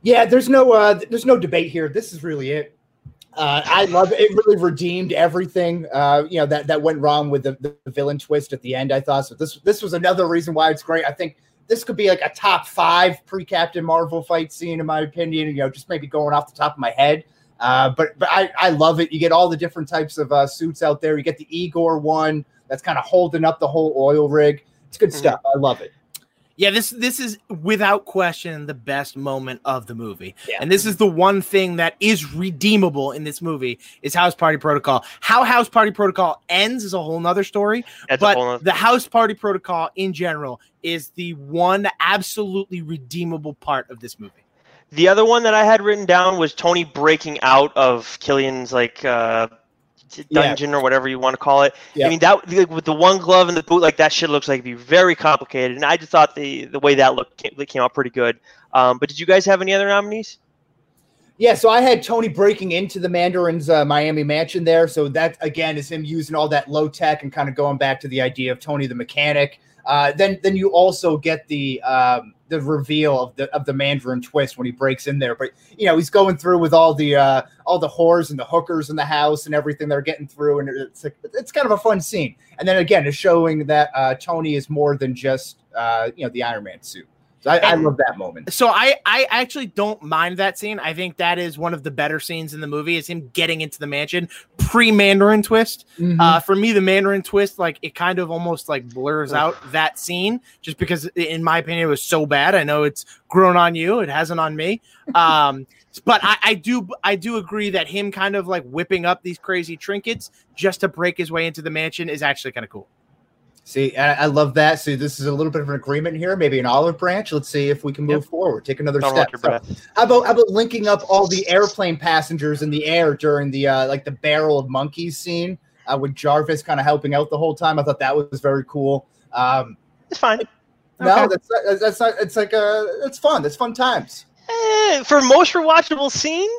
Yeah, there's no, uh, there's no debate here. This is really it. Uh, I love it. It really redeemed everything. Uh, you know that that went wrong with the, the villain twist at the end. I thought so. This this was another reason why it's great. I think this could be like a top five pre Captain Marvel fight scene in my opinion. You know, just maybe going off the top of my head. Uh, but but I, I love it. You get all the different types of uh, suits out there. You get the Igor one that's kind of holding up the whole oil rig. It's good mm-hmm. stuff. I love it. Yeah, this this is without question the best moment of the movie. Yeah. And this is the one thing that is redeemable in this movie is House Party Protocol. How House Party Protocol ends is a whole nother story. That's but nother- the House Party Protocol in general is the one absolutely redeemable part of this movie. The other one that I had written down was Tony breaking out of Killian's like uh, dungeon yeah. or whatever you want to call it. Yeah. I mean that like, with the one glove and the boot, like that shit looks like it'd be very complicated. And I just thought the the way that looked came, came out pretty good. Um, but did you guys have any other nominees? Yeah, so I had Tony breaking into the Mandarin's uh, Miami mansion there. So that again is him using all that low tech and kind of going back to the idea of Tony the mechanic. Uh, then then you also get the um, the reveal of the of the Mandarin twist when he breaks in there. But you know, he's going through with all the uh, all the whores and the hookers in the house and everything they're getting through, and it's like, it's kind of a fun scene. And then again, it's showing that uh, Tony is more than just uh, you know the Iron Man suit. So I, I, love that moment. So I, I actually don't mind that scene. I think that is one of the better scenes in the movie. Is him getting into the mansion pre Mandarin twist. Mm-hmm. Uh, for me, the Mandarin twist, like it kind of almost like blurs out that scene, just because, in my opinion, it was so bad. I know it's grown on you. It hasn't on me. Um, but I, I do I do agree that him kind of like whipping up these crazy trinkets just to break his way into the mansion is actually kind of cool. See, I, I, love that. See, this is a little bit of an agreement here, maybe an olive branch. Let's see if we can move yep. forward, take another Don't step. So, how about how about linking up all the airplane passengers in the air during the uh, like the barrel of monkeys scene uh, with Jarvis kind of helping out the whole time? I thought that was very cool. Um, it's fine. No, okay. that's not, that's not. It's like uh, it's fun. It's fun times. Eh, for most rewatchable scene,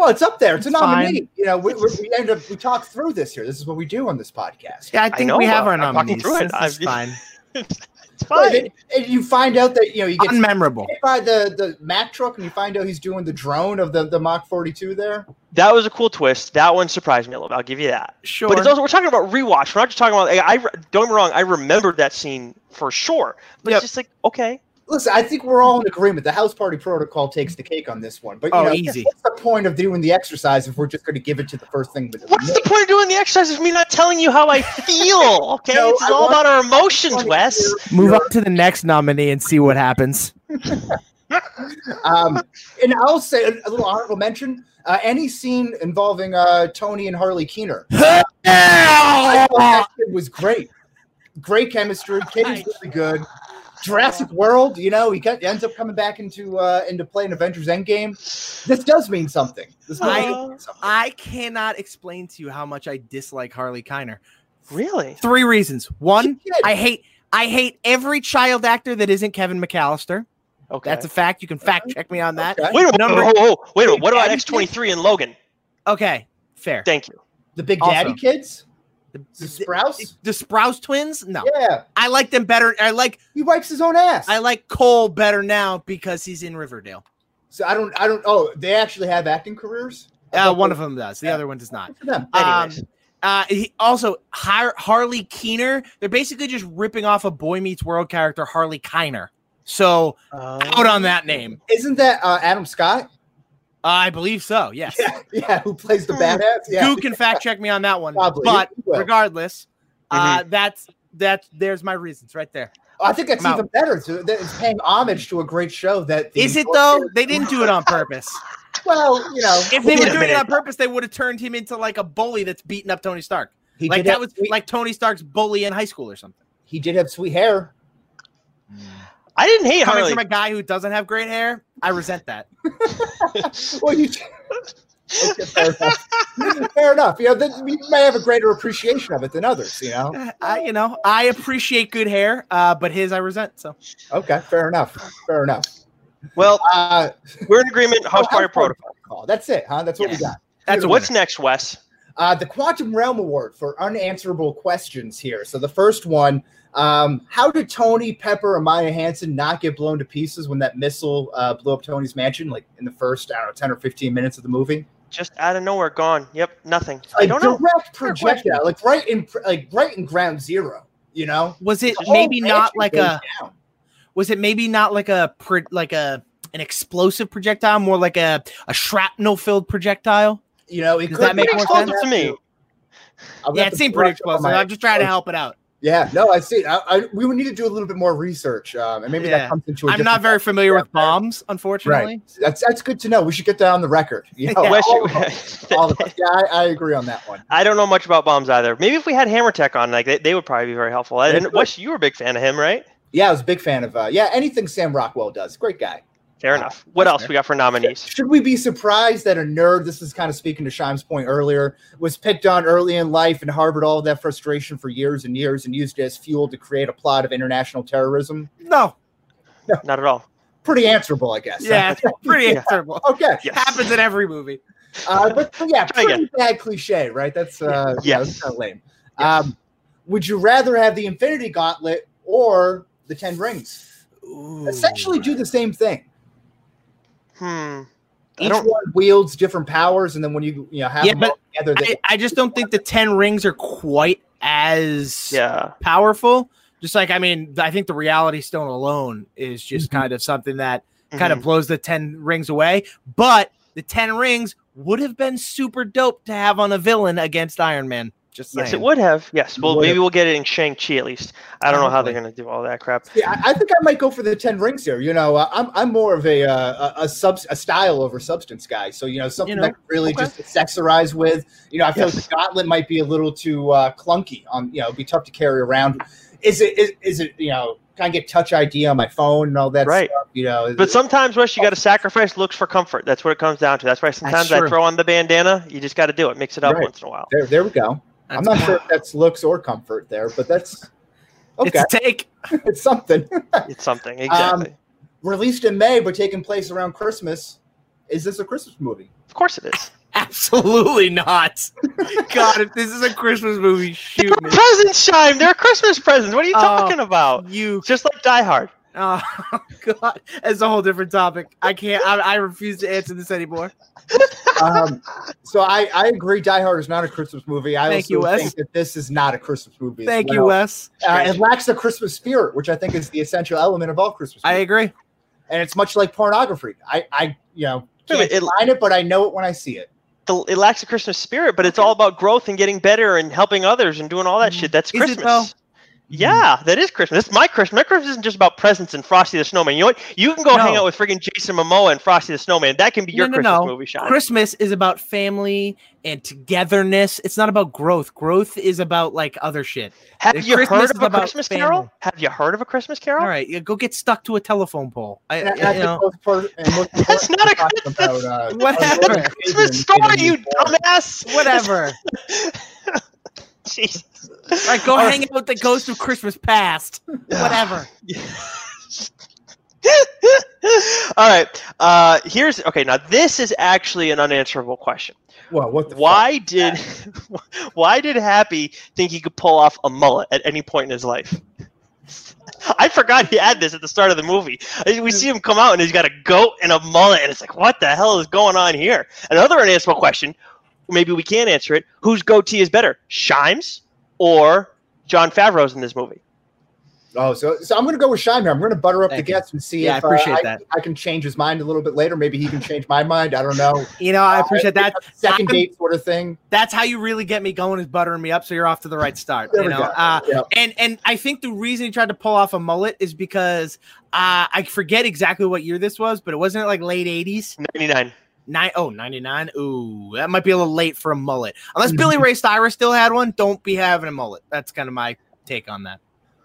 well, it's up there. It's, it's a nominee. Fine. You know, we, we end up we talk through this here. This is what we do on this podcast. Yeah, I think I know, we have uh, our nominees. Through it. It's fine. it's fine. And, and, you find out that you know you get unmemorable by the the Mack truck, and you find out he's doing the drone of the the Mach 42 there. That was a cool twist. That one surprised me a little bit. I'll give you that. Sure. But it's also we're talking about rewatch. We're not just talking about. I, I don't get me wrong. I remembered that scene for sure. But yep. it's just like okay, listen, I think we're all in agreement. The house party protocol takes the cake on this one. But you oh, know, easy. what's the point of doing the exercise if we're just going to give it to the first thing? What's the point of doing the exercise if me not telling you how I feel? Okay, no, it's all about our emotions, Wes. Move on to the next nominee and see what happens. um, and I'll say a, little honorable mention. Uh, any scene involving uh, Tony and Harley Keener uh, was great. Great chemistry. Kitty's really good. Jurassic World, you know, he ends up coming back into uh, into play in Avengers Endgame. This does mean something. This I, mean something. I cannot explain to you how much I dislike Harley Keiner. Really? Three reasons. One, I hate I hate every child actor that isn't Kevin McAllister. Okay. That's a fact. You can fact check me on that. Okay. Wait a minute. Number, oh, oh, oh, wait a minute. What about X23 and Logan? Okay. Fair. Thank you. The Big Daddy also, kids? The, the Sprouse? The, the Sprouse twins? No. Yeah. I like them better. I like he wipes his own ass. I like Cole better now because he's in Riverdale. So I don't I don't oh, they actually have acting careers? Uh, one of them does. The yeah. other one does not. Um, uh, he, also, Har- Harley Keener. They're basically just ripping off a Boy Meets World character, Harley Keiner. So uh, out on that name. Isn't that uh, Adam Scott? I believe so. Yes. Yeah, yeah. Who plays the badass? Yeah. Who can fact check me on that one? Probably. But regardless, uh, mm-hmm. uh, that's that's there's my reasons right there. I think that's I'm even out. better. So it's paying homage to a great show. That is it though? They didn't do it on purpose. well, you know, if they were doing it on purpose, they would have turned him into like a bully that's beating up Tony Stark. He like that was sweet, like Tony Stark's bully in high school or something. He did have sweet hair. I didn't hate Coming Harley. from a guy who doesn't have great hair, I resent that. well, you. Okay, fair enough. fair enough. You know, you may have a greater appreciation of it than others. You know, I, you know, I appreciate good hair, uh, but his I resent. So, okay, fair enough. Fair enough. Well, uh, we're in agreement. House Party Protocol. That's it, huh? That's what we got. That's what's next, Wes. Uh, the Quantum Realm Award for unanswerable questions here. So the first one um, how did Tony Pepper and Maya Hansen not get blown to pieces when that missile uh, blew up Tony's mansion, like in the first, I don't know, 10 or 15 minutes of the movie? Just out of nowhere, gone. Yep, nothing. I A don't know. direct projectile, like right in like right in ground zero. You know, Was it maybe not like a? down. Was it maybe not like a like a an explosive projectile, more like a a shrapnel filled projectile? You know, it Does could that make more sense? to me. I'll Yeah, it seemed pretty brush up on explosive. I'm just trying to help it out. Yeah, no, I see. I, I, we would need to do a little bit more research, um, and maybe Yeah. that comes into. i I'm not very familiar with bombs, unfortunately. Right. That's that's good to know. We should get that on the record. You know, Yeah. All you- of us, all of us. Yeah, I, I agree on that one. I don't know much about bombs either. Maybe if we had Hammer Tech on, like they, they would probably be very helpful. And could. Wes, you were a big fan of him, right? Yeah, I was a big fan of. Uh, yeah, anything Sam Rockwell does, great guy. Fair enough. What else fair. we got for nominees? Should we be surprised that a nerd, this is kind of speaking to Shime's point earlier, was picked on early in life and harbored all of that frustration for years and years and used it as fuel to create a plot of international terrorism? No. Not at all. Pretty answerable, I guess. Yeah, pretty Yeah. answerable. Okay. Yes. Happens in every movie. Uh, but, but yeah, Try pretty bad cliche, right? That's uh, yeah, Yes. that's kind of lame. Yes. Um, would you rather have the Infinity Gauntlet or the Ten Rings? Essentially, do the same thing. Hmm. I Each don't- one wields different powers, and then when you you know have Yeah, them all but together, they, I, I just don't think the ten rings are quite as Yeah. powerful. Just like I mean, I think the Reality Stone alone is just Mhm. kind of something that kind Mhm. of blows the ten rings away. But the ten rings would have been super dope to have on a villain against Iron Man. Just saying. Yes, it would have. Yes. Well, maybe we'll get it in Shang Chi at least. I don't know how they're gonna do all that crap. Yeah, I I think I might go for the ten rings here. You know, uh, I'm I'm more of a uh, a, a sub a style over substance guy. So you know, something know, that really okay. just accessorize with. You know, I feel Yes. like the gauntlet might be a little too uh, clunky. On you know, it'd be tough to carry around. Is it is, is it you know? Can I get Touch ID on my phone and all that Right. stuff? You know, But sometimes, Wes, you got to sacrifice looks for comfort. That's what it comes down to. That's why sometimes I throw on the bandana. You just got to do it. Mix it up Right. once in a while. there there we go. I'm That's- not sure if that's looks or comfort there, but that's okay. It's a take. it's something. It's something Um, exactly. Released in May but taking place around Christmas. Is this a Christmas movie? of course it is. Absolutely not. God, if this is a Christmas movie, shoot me. Presents, Shime. They're Christmas presents. What are you Oh. talking about? You just like Die Hard. Oh God, it's a whole different topic. I can't. I, I refuse to answer this anymore. um, so I, I agree. Die Hard is not a Christmas movie. I Thank also you, Wes. think that this is not a Christmas movie. as Thank you. Wes. Uh, it lacks the Christmas spirit, which I think is the essential element of all Christmas. I agree. and it's much like pornography. I, I, you know, can't minute, it- define it, but I know it when I see it. The, it lacks a Christmas spirit, but it's all about growth and getting better and helping others and doing all that shit. That's Is it, Christmas. Though? Yeah, that is Christmas. That's my Christmas. My Christmas isn't just about presents and Frosty the Snowman. You know what? You can go hang out with friggin' Jason Momoa and Frosty the Snowman. That can be your No, no, Christmas no. movie, Sean. Christmas is about family and togetherness. It's not about growth. Growth is about like other shit. Have the you Christmas heard of a Christmas family. Carol? Have you heard of a Christmas Carol? All right, yeah, go get stuck to a telephone pole. I, And I- you know, most most That's not a we're talking Christmas- about, uh, Whatever. Jordan Christmas story, you dumbass. whatever. Jesus. All right, go All hang out with the ghost of Christmas past. Whatever. All right. Uh, here's okay. Now this is actually an unanswerable question. Well, what the Why did why did Happy think he could pull off a mullet at any point in his life? I forgot he had this at the start of the movie. We see him come out and he's got a goat and a mullet, and it's like, what the hell is going on here? Another unanswerable question. Maybe we can answer it. Whose goatee is better, Shimes or Jon Favreau's in this movie? Oh, so so I'm going to go with Shime here. I'm going to butter up Thank the you. guests and see Yeah, I if appreciate uh, I, that. I can change his mind a little bit later. Maybe he can change my mind. I don't know. You know, I appreciate that. Second I'm- date sort of thing. That's how you really get me going is buttering me up, so you're off to the right start. There you we know, go. uh, Yep. and and I think the reason he tried to pull off a mullet is because uh, I forget exactly what year this was, but it wasn't like late '80s. 99. Nine, oh, 99. Ooh, that might be a little late for a mullet. Unless Billy Mm-hmm. Ray Cyrus still had one, don't be having a mullet. That's kind of my take on that.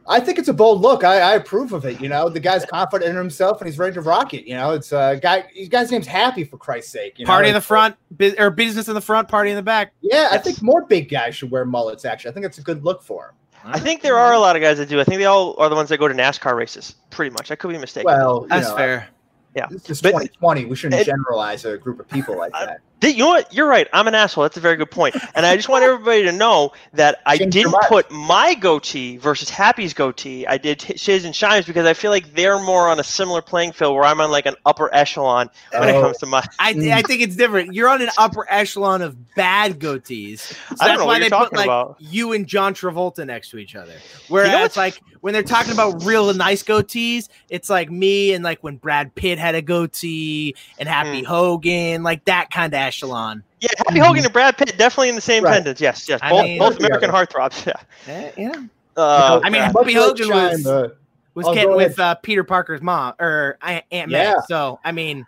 I think it's a bold look. I, I approve of it. You know, the guy's confident in himself and he's ready to rock it. You know, it's a uh, guy. His guy's name's Happy for Christ's sake. You know? Party in the front, bu- or business in the front, party in the back. Yeah, I think more big guys should wear mullets. Actually, I think it's a good look for him. I think there are a lot of guys that do. I think they all are the ones that go to NASCAR races. Pretty much. I could be mistaken. Well, That's know, fair. Yeah. This is But- 2020. We shouldn't it- generalize a group of people like that. Th- You know what? You're right. I'm an asshole. That's a very good point. And I just want everybody to know that I Change your didn't put my goatee versus Happy's goatee. I did Sh- Shiz and Shines because I feel like they're more on a similar playing field where I'm on like an upper echelon when it Oh. comes to my. I, Mm. I think it's different. You're on an upper echelon of bad goatees. So I don't that's know why what they you're put talking like about. you and John Travolta next to each other. Whereas what's- like when they're talking about real nice goatees, it's like me and like when Brad Pitt had a goatee and Happy Hmm. Hogan, like that kind of echelon. Yeah, Happy Hogan and Brad Pitt definitely in the same Right. sentence. Yes, yes. I Both, mean- both American heartthrobs. Yeah. Eh, yeah. Uh, I mean, Happy Hogan Shine, was- uh, Was Oh, getting with uh, Peter Parker's mom or Aunt Aunt May. Yeah. So I mean,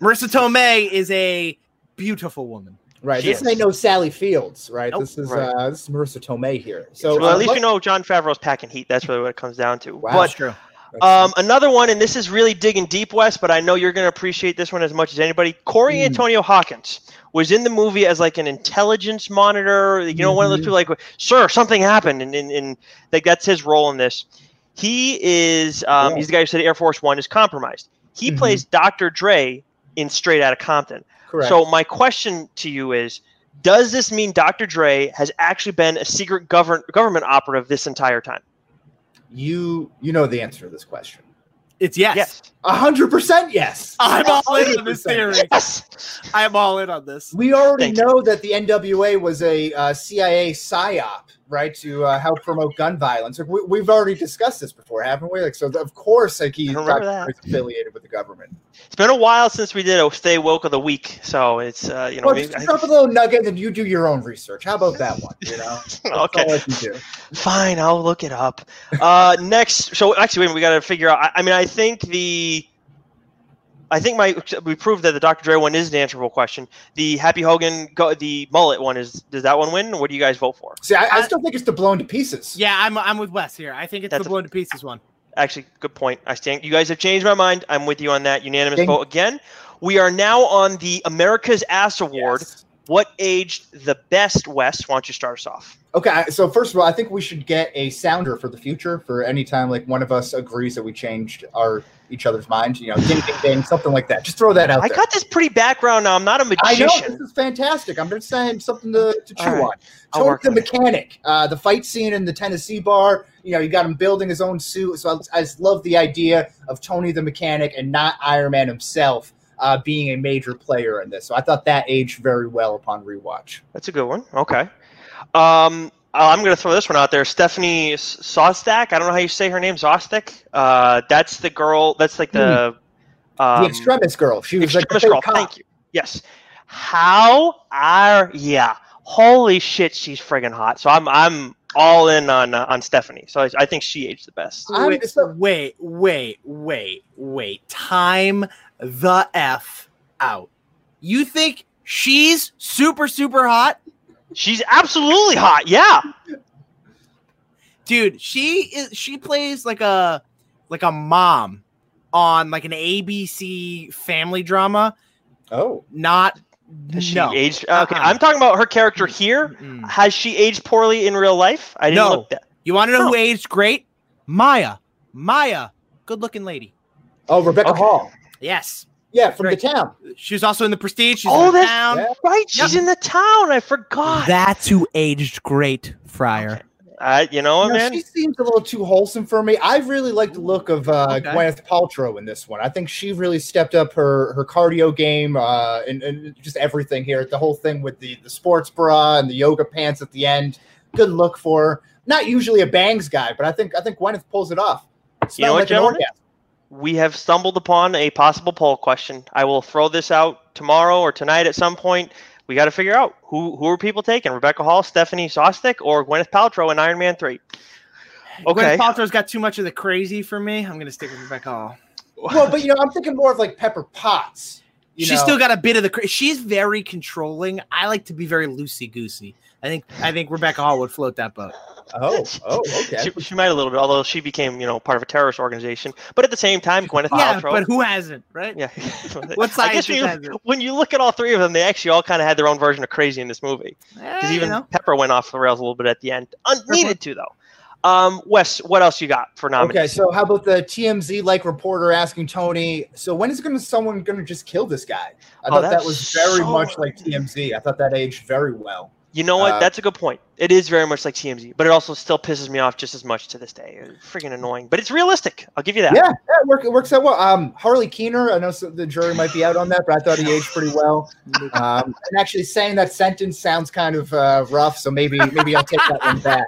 Marisa Tomei is a beautiful woman. right. She This is. ain't no Sally Fields, right? Nope. This is Right. uh this is Marisa Tomei here. So well, uh, at least what- you know Jon Favreau's packing heat. That's really what it comes down to. Wow. But That's true. Um, another one, and this is really digging deep, Wes, but I know you're going to appreciate this one as much as anybody. Corey Mm. Antonio Hawkins was in the movie as like an intelligence monitor. You know, one of those Mhm. people like, "Sir, something happened," and, and, and like that's his role in this. He is um, Yeah. he's the guy who said Air Force One is compromised. He Mhm. plays Dr. Dre in Straight Outta Compton. correct. So my question to you is. Does this mean Dr. Dre has actually been a secret govern- government operative this entire time? You you know the answer to this question. It's yes. Yes. A hundred percent yes. I'm all in on this theory. Yes. I'm all in on this. We already Thank you. know that the NWA was a uh, CIA psyop, right, to uh, help promote gun violence. Like, we, we've already discussed this before, haven't we? Like, so of course, like he's I remember Dr. that. Dre's affiliated with the government. It's been a while since we did a Stay Woke of the Week, so it's uh, you know. Well, maybe- just drop a little nugget, and you do your own research. How about that one? You know, okay, all I can do. fine, I'll look it up. Uh, next, so actually, wait, we got to figure out. I, I mean, I think the, I think my we proved that the Dr. Dre one is an answerable question. The Happy Hogan, go, the mullet one is. Does that one win? What do you guys vote for? See, I, I I- still think it's the blown to pieces. Yeah, I'm I'm with Wes here. I think it's That's the a- blown to pieces one. Actually, good point. I stand. You guys have changed my mind. I'm with you on that. Unanimous Ding. vote again. We are now on the America's Ass Award. Yes. What aged the best? Wes, why don't you start us off? Okay, so first of all, I think we should get a sounder for the future for any time like one of us agrees that we changed our each other's minds. You know, ding ding ding, something like that. Just throw that out I there. got this pretty background now. I'm not a I know this is fantastic. I'm just saying something to, to chew right. on. I'll Tony the mechanic, uh, the fight scene in the Tennessee bar. You know, you got him building his own suit. So I, I just love the idea of Tony the mechanic and not Iron Man himself uh, being a major player in this. So I thought that aged very well upon rewatch. That's a good one. Okay. Um, I'm going to throw this one out there. Stephanie S- Szostak. I don't know how you say her name. Zostek. Uh, that's the girl. That's like the. Um, the extremis girl. She was like extremist fake girl. cop. Thank you. Yes. How are yeah? Holy shit, she's friggin' hot. So I'm I'm all in on uh, on Stephanie. So I, I think she aged the best. Wait, so- wait, wait, wait, wait. Time the f out. You think she's super super hot, She's absolutely hot. Yeah. dude? She is. She plays like a like a mom on like an ABC family drama. Oh, Not Has she no. aged? Uh-uh. Okay, Uh-uh. I'm talking about her character here. Mm-mm. Has she aged poorly in real life? I didn't No. look that. You want to know who aged great? Maya. Maya, good looking lady. oh, Rebecca Okay. Hall. Yes, Yeah, from Right. the town. she was also in the Prestige. She's Oh, in the that's- town. Yeah. Right, she's in the town. I forgot. That's who aged great, Friar. I, you know, No, man. she seems a little too wholesome for me. I really like the look of uh, Okay. Gwyneth Paltrow in this one. I think she really stepped up her her cardio game uh, and, and just everything here. The whole thing with the, the sports bra and the yoga pants at the end. Good look for her. Not usually a bangs guy, but I think I think Gwyneth pulls it off. You know what, like gentlemen? orgasm. We have stumbled upon a possible poll question. I will throw this out tomorrow or tonight at some point. We got to figure out who who are people taking: Rebecca Hall, Stephanie Szostak, or Gwyneth Paltrow in Iron Man Three. Okay. Gwyneth Paltrow's got too much of the crazy for me. I'm gonna stick with Rebecca Hall. Well, but you know, I'm thinking more of like Pepper Potts. you She's know. still got a bit of the. Cra- She's very controlling. I like to be very loosey goosey. I think I think Rebecca Hall would float that boat. Oh, oh, okay. She, she might a little bit, although she became, you know, part of a terrorist organization. But at the same time, Gwyneth Yeah, Paltrow. but who hasn't, right? yeah. What I guess when you, has it? when you look at all three of them, they actually all kind of had their own version of crazy in this movie. Eh, Because you even know. Pepper went off the rails a little bit at the end. Un- needed to though. Um, Wes, what else you got for nominees? Okay, so how about the TMZ like reporter asking Tony? So when is going to someone going to just kill this guy? I Oh, thought that was very so- much like TMZ. I thought that aged very well. You know what? Uh, That's a good point. It is very much like TMZ, but it also still pisses me off just as much to this day. It's freaking annoying, but it's realistic. I'll give you that. Yeah, yeah, it, work, it works out well. Um, Harley Keener, I know so the jury might be out on that, but I thought he aged pretty well. Um, and actually, saying that sentence sounds kind of uh, rough, so maybe maybe I'll take that one back.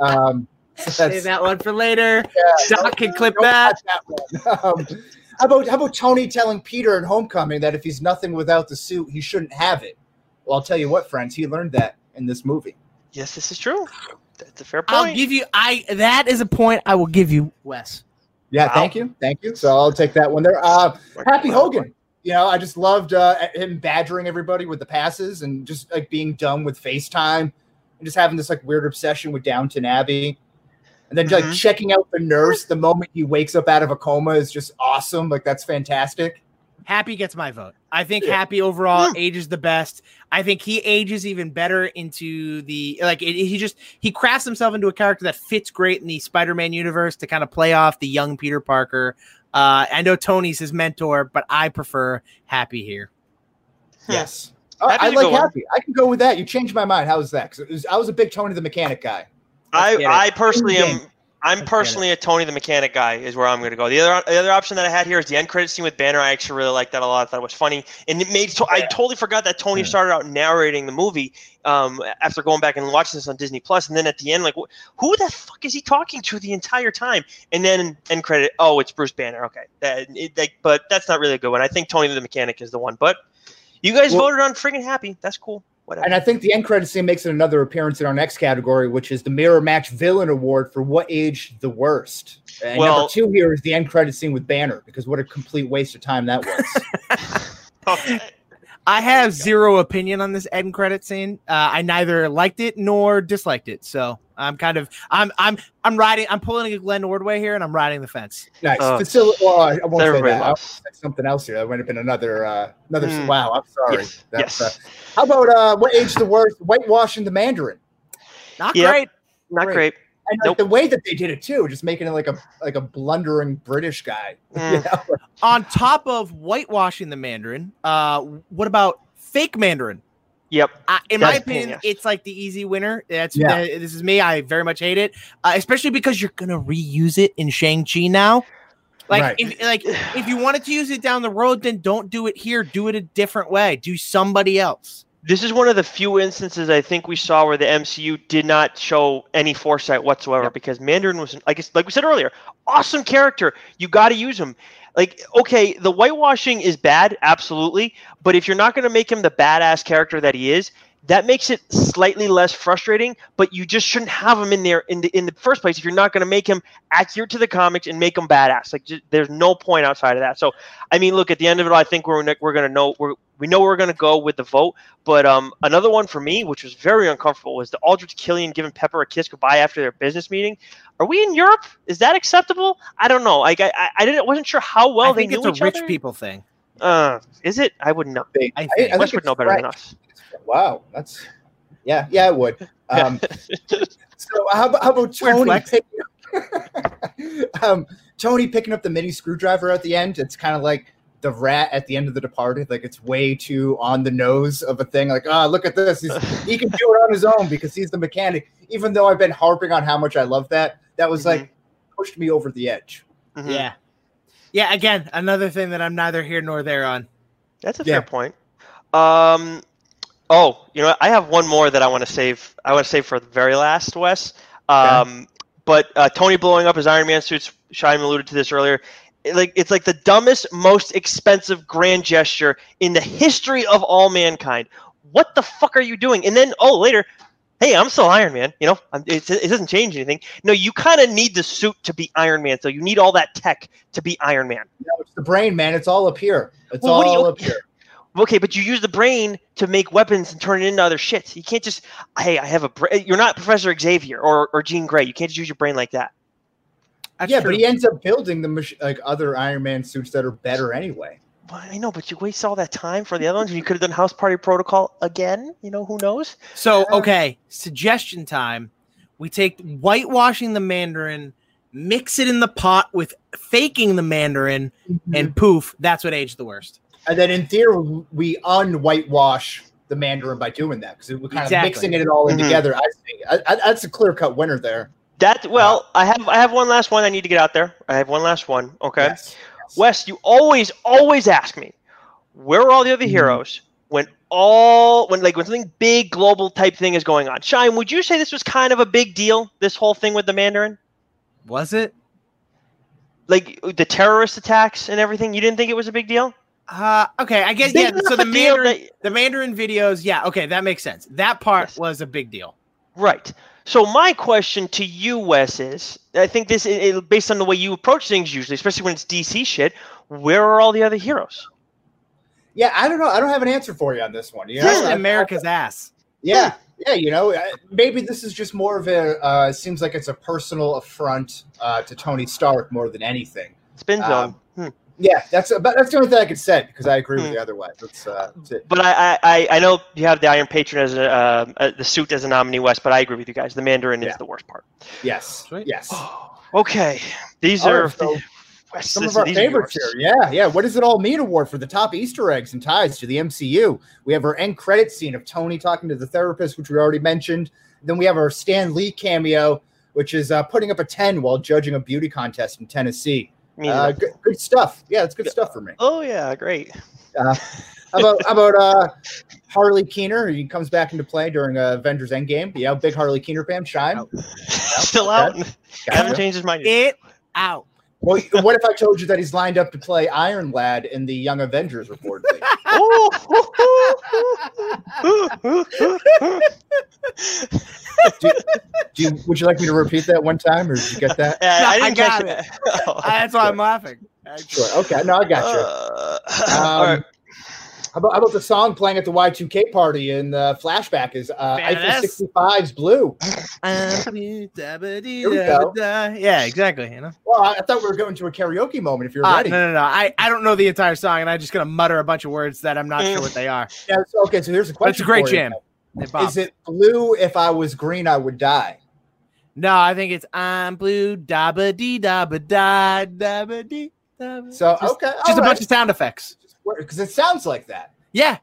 Um, Save that one for later. yeah, Doc can clip that. that. Um, how about how about Tony telling Peter in Homecoming that if he's nothing without the suit, he shouldn't have it? Well, I'll tell you what, friends, he learned that in this movie. Yes, this is true. That's a fair point. I'll give you. I that is a point I will give you, Wes. Yeah, Wow. thank you, thank you. So I'll take that one there. Uh, Happy Hogan. You know, I just loved uh, him badgering everybody with the passes and just like being dumb with FaceTime and just having this like weird obsession with Downton Abbey. And then like Mhm. checking out the nurse the moment he wakes up out of a coma is just awesome. Like that's fantastic. Happy gets my vote. I think Yeah. Happy overall Hmm. ages the best. I think he ages even better into the like it, he just he crafts himself into a character that fits great in the Spider-Man universe to kind of play off the young Peter Parker. Uh, I know Tony's his mentor, but I prefer Happy here. Yes. Oh, Happy's I a like good one. Happy. I can go with that. You changed my mind. How was that? 'Cause it was, I was a big Tony the Mechanic guy. I, get it. I personally am. In-game. I'm personally a Tony the Mechanic guy. Is where I'm going to go. The other the other option that I had here is the end credit scene with Banner. I actually really liked that a lot. I thought it was funny, and it made. To, I totally forgot that Tony Yeah. started out narrating the movie um, after going back and watching this on Disney Plus, and then at the end, like, wh- who the fuck is he talking to the entire time? And then end credit. Oh, it's Bruce Banner. Okay, that, it, like, but that's not really a good one. I think Tony the Mechanic is the one. But you guys Well- voted on friggin' Happy. That's cool. Whatever. And I think the end credit scene makes it another appearance in our next category, which is the Mirror Match Villain Award for what aged the worst. And Well- number two here is the end credit scene with Banner, because what a complete waste of time that was. okay. I have zero opinion on this end credit scene. Uh, I neither liked it nor disliked it, so I'm kind of I'm I'm I'm riding. I'm pulling a Glenn Ordway here, and I'm riding the fence. nice. Oh, Facil- well, I I won't say that. I'll say something else here. That might have been another uh, another. Hmm. Wow, I'm sorry. Yes. That's, yes. uh, how about uh, what age the worst? Whitewashing the Mandarin. Not Yep. great. Not Great. great. And like the way that they did it too, just making it like a like a blundering British guy. Mm. You know? On top of whitewashing the Mandarin, uh, what about fake Mandarin? Yep. I, in my opinion, yes. it's like the easy winner. That's Yeah. uh, this is me. I very much hate it, uh, especially because you're gonna reuse it in Shang Chi now. Like, Right. if like if you wanted to use it down the road, then don't do it here. Do it a different way. Do somebody else. This is one of the few instances I think we saw where the MCU did not show any foresight whatsoever because Mandarin was like I- like we said earlier, awesome character. You got to use him. Like okay, the whitewashing is bad, absolutely, but if you're not going to make him the badass character that he is, that makes it slightly less frustrating. But you just shouldn't have him in there in the in the first place if you're not going to make him accurate to the comics and make him badass. Like just, there's no point outside of that. So I mean, look at the end of it, all, I think we're we're going to know we're we know we're going to go with the vote. But um, another one for me, which was very uncomfortable, was the Aldrich Killian giving Pepper a kiss goodbye after their business meeting. Are we in Europe? Is that acceptable? I don't know. Like I, I, I didn't wasn't sure how well I they think knew it's a each rich other. people thing. Uh, is it? I wouldn't know. They- I I- think. I Wes would know better than us. Wow, that's yeah, yeah, it would. Um, so how about, how about Tony flex. picking um, Tony picking up the mini screwdriver at the end? It's kind of like the rat at the end of The Departed. Like it's way too on the nose of a thing. Like, ah, look at this. He's, he can do it on his own because he's the mechanic. Even though I've been harping on how much I love that, that was like pushed me over the edge. Mhm. Yeah. Yeah. Again, another thing that I'm neither here nor there on. That's a Yeah. fair point. Um, oh, you know. I have one more that I want to save. I want to save for the very last, Wes. Um, but uh, Tony blowing up his Iron Man suits. Shine alluded to this earlier. Like it's like the dumbest, most expensive grand gesture in the history of all mankind. What the fuck are you doing? And then, oh, later, hey, I'm still Iron Man. You know, I'm, it, it doesn't change anything. No, you kind of need the suit to be Iron Man. So you need all that tech to be Iron Man. Know, it's the brain, man. It's all up here. It's Well, all you- up here. Okay, but you use the brain to make weapons and turn it into other shit. You can't just, hey, I have a brain. You're not Professor Xavier or, or Jean Grey. You can't just use your brain like that. That's yeah, true. but he ends up building the mach- like other Iron Man suits that are better anyway. Well, I know, but you waste all that time for the other ones, and you could have done House Party Protocol again. You know, who knows? So, okay, suggestion time. We take whitewashing the Mandarin, mix it in the pot with faking the Mandarin, Mm-hmm. and poof, that's what aged the worst. And then in theory, we un-whitewash the Mandarin by doing that because we're kind Exactly. of mixing it all in Mhm. together. I think I, I, that's a clear cut winner there. That well, I have I have one last one I need to get out there. I have one last one. Okay. Yes. Wes, you always, always ask me, where are all the other Mhm. heroes when all when like when something big global type thing is going on? Shine, would you say this was kind of a big deal, this whole thing with the Mandarin? Was it? Like the terrorist attacks and everything? You didn't think it was a big deal? Uh, okay, I guess Big yeah. So the Mandarin, that- the Mandarin videos, yeah. Okay, that makes sense. That part Yes. was a big deal. Right. So my question to you, Wes, is I think this it, it- based on the way you approach things usually, especially when it's DC shit. Where are all the other heroes? Yeah, I don't know. I don't have an answer for you on this one. You know? This America's ass. Yeah, yeah, you know, uh, maybe this is just more of a. Uh, it seems like it's a personal affront uh, to Tony Stark more than anything. Spin zone. Um, Hmm. Yeah, that's about, that's the only thing I could say because I agree with Hmm. the other way. That's, uh, that's it. But I, I, I- I know you have the Iron Patriot as a, uh, uh, the suit as a nominee, Wes, But I agree with you guys. The Mandarin Yeah. is the worst part. Yes, Sweet. yes. Okay, these All are right, so Wes, Some this- of our favorites yours. here. Yeah, yeah. What does it all mean? Award for the top Easter eggs and ties to the MCU. We have our end credit scene of Tony talking to the therapist, which we already mentioned. Then we have our Stan Lee cameo, which is uh, putting up a 10 while judging a beauty contest in Tennessee. Me Uh, good, good stuff. Yeah, it's good stuff for me. oh yeah, great. How about how about uh, Harley Keener? He comes back into play during uh, Avengers Endgame. Yeah, big Harley Keener fan. Shine. Still out. Haven't Gotcha. changed his mind. yet. It out. Well, what if I told you that he's lined up to play Iron Lad in the Young Avengers reportedly? do, do you, would you like me to repeat that one time, or did you get that? Yeah, I I didn't got catch it. that. Oh. That's why I'm laughing. Sure. Okay. No, I got you. Uh, Um, all right. How about, how about the song playing at the Y2K party in the flashback is uh, Badass. Eiffel 65's Blue? Here we go. Yeah, exactly. You know. Well, I, I thought we were going to a karaoke moment if you're Uh, ready. no, no, no. I, I don't know the entire song, and I'm just gonna mutter a bunch of words that I'm not sure what they are. Yeah, so, okay, so here's a question. it's a great for jam. They. Is it blue if I was green, I would die? No, I think it's I'm blue, da ba dee da ba da da ba dee. da. So, just, okay. just a bunch of sound effects. Because it sounds like that. Yeah,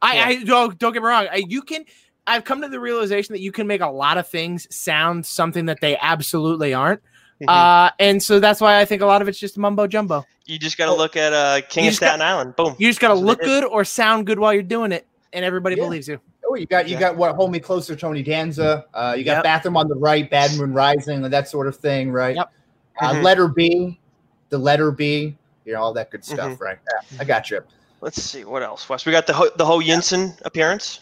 I, Yeah. I don't don't get me wrong. I, you can. I've come to the realization that you can make a lot of things sound something that they absolutely aren't. Mhm. Uh, and so that's why I think a lot of it's just mumbo jumbo. you just got to look at uh, King of just got- Staten Island. Boom. You just got to That's look good or sound good while you're doing it, and everybody Yeah. believes you. Oh, you got you got what? Hold me closer, Tony Danza. Uh, you got Yep. bathroom on the right, Bad Moon Rising, and that sort of thing, right? Yep. Uh, Mhm. Letter B, the letter B, you know all that good stuff, Mm-hmm. right? Yeah, I got you. Let's see what else. Wes, we got the Ho, the Ho Yinsen appearance.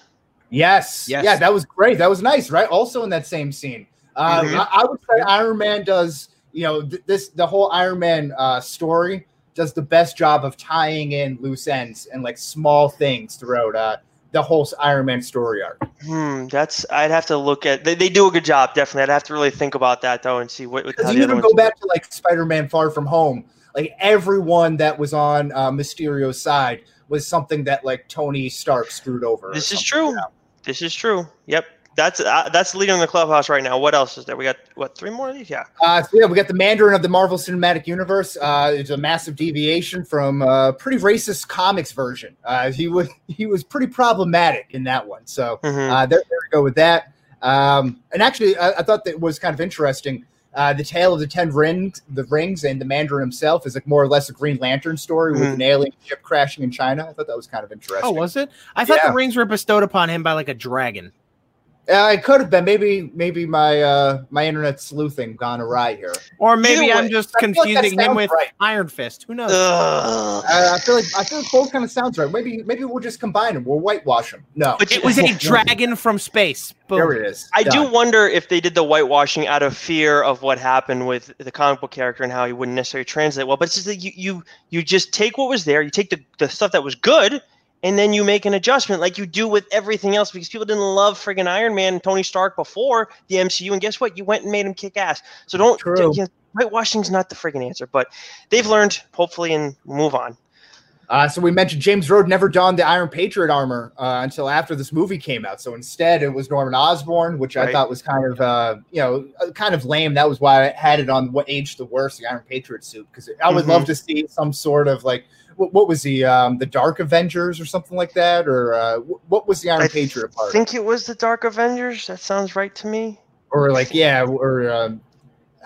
Yes. Yes. Yeah, that was great. That was nice, right? Also in that same scene. Uh, Mhm. I, I would say Iron Man does, you know, th- this the whole Iron Man uh, story does the best job of tying in loose ends and like small things throughout uh, the whole Iron Man story arc. Hmm, that's I'd have to look at. They, they do a good job, definitely. I'd have to really think about that though and see what. what how Because the you other even ones go back to like Spider-Man: Far From Home, like everyone that was on uh, Mysterio's side was something that like Tony Stark screwed over. This is true. This is true. Yep. That's uh, that's in the clubhouse right now. What else is there? We got what three more of these? Yeah. Uh, so yeah, we got the Mandarin of the Marvel Cinematic Universe. Uh, it's a massive deviation from a pretty racist comics version. Uh, he was he was pretty problematic in that one. So Mhm. uh, there, there we go with that. Um, and actually, I, I thought that was kind of interesting. Uh, the tale of the ten rings, the rings, and the Mandarin himself is like more or less a Green Lantern story with Mhm. an alien ship crashing in China. I thought that was kind of interesting. Oh, was it? I thought Yeah. the rings were bestowed upon him by like a dragon. Uh, it could have been maybe maybe my uh, my internet sleuthing gone awry here. Or maybe Either I'm way, just I feel like confusing him with right. Iron Fist. Who knows? Uh, I feel like I feel like both kind of sounds right. Maybe maybe we'll just combine them. We'll whitewash them. No, But it was a dragon from space. Boom. there it is. I do wonder if they did the whitewashing out of fear of what happened with the comic book character and how he wouldn't necessarily translate well. But it's just that you you you just take what was there, you take the, the stuff that was good, and then you make an adjustment like you do with everything else because people didn't love friggin' Iron Man and Tony Stark before the MCU, and guess what? You went and made him kick ass. So don't True. you know, whitewashing's not the friggin' answer, but they've learned hopefully and move on. Uh, so we mentioned James Rhodes never donned the Iron Patriot armor uh, until after this movie came out. So instead, it was Norman Osborn, which I thought was kind of, uh, you know, uh, kind of lame. That was why I had it on what aged the worst, the Iron Patriot suit, because I would Mhm. love to see some sort of like, what, what was the um, the Dark Avengers or something like that, or uh, what was the Iron I Patriot part? I think it was the Dark Avengers. That sounds right to me. or like, yeah, or um,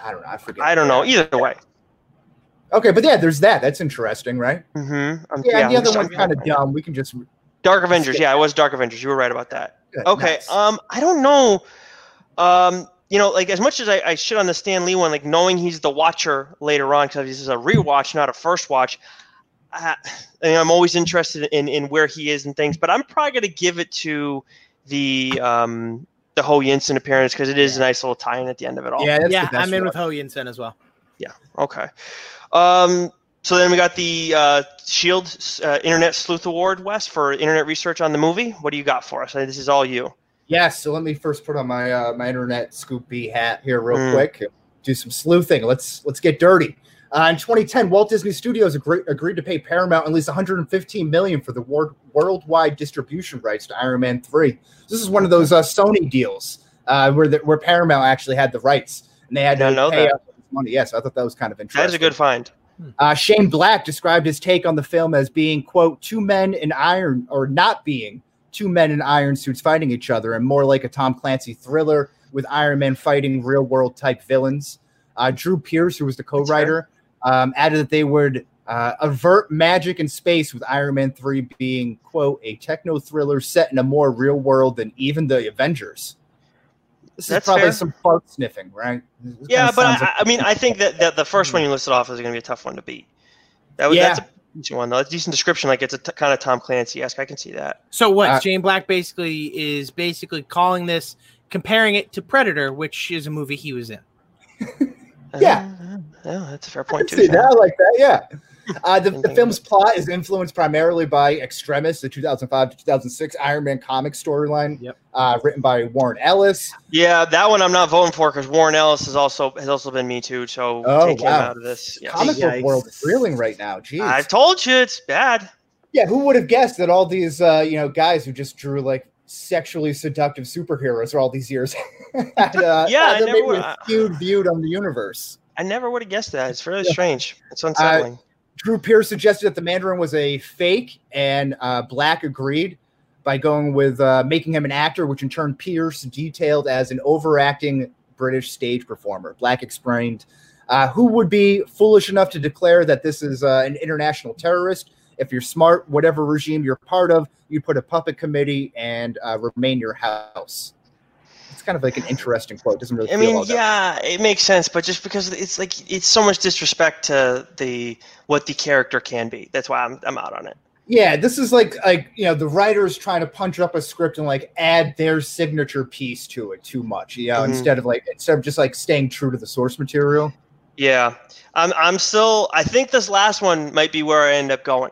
I don't know, I forget. I don't know. Either way. Okay, but yeah, there's that. That's interesting, right? Mm-hmm. I'm, Yeah, yeah, the other one's kind of dumb. We can just Dark Avengers. Yeah, it was Dark Avengers. You were right about that. Good, Okay. nice. Um, I don't know. Um, you know, like as much as I, I shit on the Stan Lee one, like knowing he's the Watcher later on because this is a rewatch, not a first watch. I, I mean, I'm always interested in in where he is and things, but I'm probably gonna give it to the um the Ho Yinsen appearance because it is a nice little tie-in at the end of it all. yeah, yeah, I'm in one. with Ho Yinsen as well. Yeah. Okay. Um, so then we got the uh, Shield uh, Internet Sleuth Award, Wes, for internet research on the movie. What do you got for us? This is all you. Yes, so let me first put on my uh, my internet scoopy hat here real Mm. quick. Do some sleuthing. Let's let's get dirty. Uh, in 2010, Walt Disney Studios agreed, agreed to pay Paramount at least 115 million for the wor- worldwide distribution rights to Iron Man 3. This is one of those uh, Sony deals uh, where the, where Paramount actually had the rights and they had to know pay that. up this money. Yes, I thought that was kind of interesting. That is a good find. Uh, Shane Black described his take on the film as being, quote, two men in iron, or not being two men in iron suits fighting each other, and more like a Tom Clancy thriller with Iron Man fighting real world type villains. Uh, Drew Pearce, who was the co writer, um, added that they would uh, avert magic in space with Iron Man 3 being, quote, a techno thriller set in a more real world than even the Avengers. This That's is probably fair. some fart sniffing, right? This Yeah, but I, like- I mean, I think that, that the first one you listed off is going to be a tough one to beat. That was, Yeah. That's a decent one, though. That's a decent description. Like, it's a t- kind of Tom Clancy esque. I can see that. So what? Uh, Shane Black basically is basically calling this, comparing it to Predator, which is a movie he was in. Yeah. Yeah, that's a fair point, too. see that. I like that. Yeah. Uh, the, the film's plot is influenced primarily by Extremis, the 2005 to 2006 Iron Man comic storyline, Yep. uh, written by Warren Ellis. Yeah, that one I'm not voting for because Warren Ellis has also has also been me too. So Oh, take him out of this. Yes. Comic book world is reeling right now. Jeez. I told you it's bad. yeah, who would have guessed that all these uh, you know guys who just drew like sexually seductive superheroes for all these years had, uh, Yeah, I had never maybe would- a skewed viewed on the universe. I never would have guessed that. It's really Yeah. strange. It's unsettling. Drew Pearce suggested that the Mandarin was a fake, and uh, Black agreed by going with uh, making him an actor, which in turn Pearce detailed as an overacting British stage performer. Black explained, uh, "Who would be foolish enough to declare that this is uh, an international terrorist? If you're smart, whatever regime you're part of, you put a puppet committee and uh, remain your house." It's kind of like an interesting quote. Doesn't really. I feel mean, all that- yeah, it makes sense, but just because it's like it's so much disrespect to the what the character can be. That's why I'm I'm out on it. Yeah, this is like like you know the writers trying to punch up a script and like add their signature piece to it too much. You know, Mhm. instead of like instead of just like staying true to the source material. Yeah, I'm I'm still. I think this last one might be where I end up going.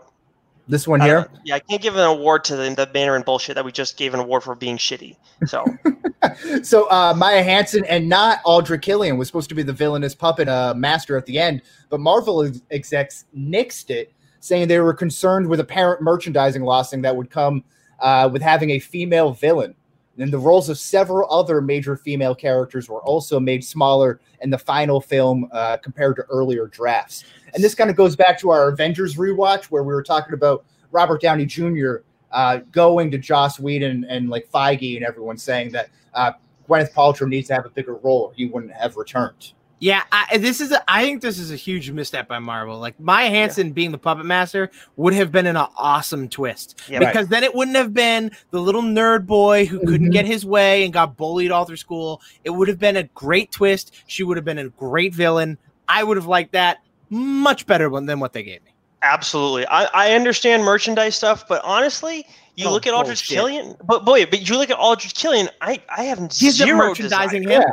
This one here. yeah, I can't give an award to the, the and bullshit that we just gave an award for being shitty. So So uh, Maya Hansen and not Aldrich Killian was supposed to be the villainous puppet uh, master at the end, but Marvel ex- execs nixed it, saying they were concerned with apparent merchandising lossing that would come uh, with having a female villain. And the roles of several other major female characters were also made smaller in the final film uh, compared to earlier drafts. And this kind of goes back to our Avengers rewatch where we were talking about Robert Downey Jr. Uh, going to Joss Whedon and like Feige and everyone saying that uh, Gwyneth Paltrow needs to have a bigger role or he wouldn't have returned. Yeah, I, this is. A, I think this is a huge misstep by Marvel. Like Maya Hansen being the puppet master would have been an awesome twist Yeah, right. because then it wouldn't have been the little nerd boy who couldn't Mhm. get his way and got bullied all through school. It would have been a great twist. She would have been a great villain. I would have liked that much better than what they gave me. absolutely, I, I understand merchandise stuff, but honestly, you Oh, look at Aldrich bullshit. Killian. But boy, but you look at Aldrich Killian. I I have He's zero merchandising desire. him. Yeah.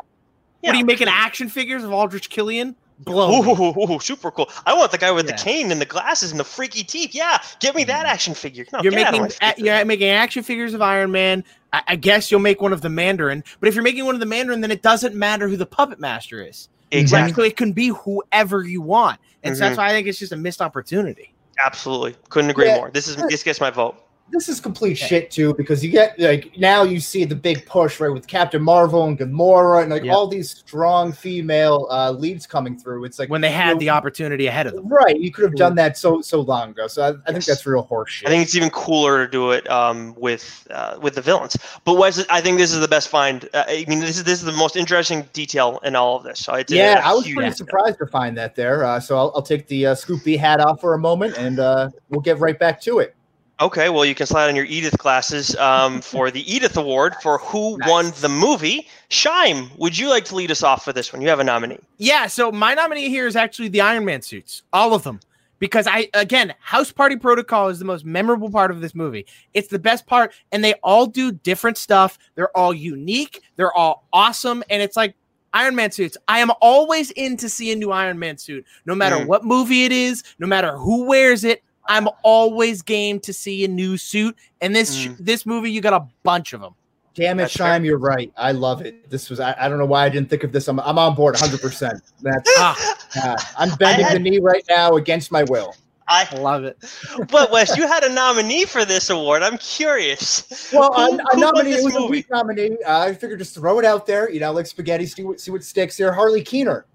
What are you making action figures of Aldrich Killian? Blow. me. Ooh, ooh, super cool. I want the guy with Yeah. the cane and the glasses and the freaky teeth. Yeah, give me that action figure. No, You're get out of making my a, you're making action figures of Iron Man. I, I guess you'll make one of the Mandarin. But if you're making one of the Mandarin, then it doesn't matter who the puppet master is. exactly. Right? So it can be whoever you want. And so Mhm. that's why I think it's just a missed opportunity. Absolutely, couldn't agree Yeah. more. This is this gets my vote. This is complete shit too because you get like now you see the big push right with Captain Marvel and Gamora and like Yeah. all these strong female uh, leads coming through. It's like when they you had know, the opportunity ahead of them. right. You could have done that so so long ago. So I, I think that's real horseshit. I think it's even cooler to do it um, with uh, with the villains. But Wes, I think this is the best find. Uh, I mean, this is this is the most interesting detail in all of this. So it's yeah, a I was huge- pretty surprised to find that there. Uh, so I'll, I'll take the uh, Scoop B hat off for a moment and uh, we'll get right back to it. Okay, well, you can slide on your Edith glasses um, for the Edith Award for who Nice. won the movie. Shime, would you like to lead us off for this one? You have a nominee. Yeah, so my nominee here is actually the Iron Man suits, all of them. Because I again, House Party Protocol is the most memorable part of this movie. It's the best part, and they all do different stuff. They're all unique, they're all awesome, and it's like Iron Man suits. I am always in to see a new Iron Man suit, no matter Mm. what movie it is, no matter who wears it. I'm always game to see a new suit, and this Mm. this movie, you got a bunch of them. Damn it, That's fair. Shime, you're right. I love it. This was I, I don't know why I didn't think of this. I'm, I'm on board 100. percent That's Ah, uh, I'm bending had- the knee right now against my will. I, I love it. but Wes, you had a nominee for this award. I'm curious. Well, Who- I, I who won nominated. this It was a movie? weak nominee. Uh, I figured just throw it out there. You know, like spaghetti. See what see what sticks here. Harley Keener,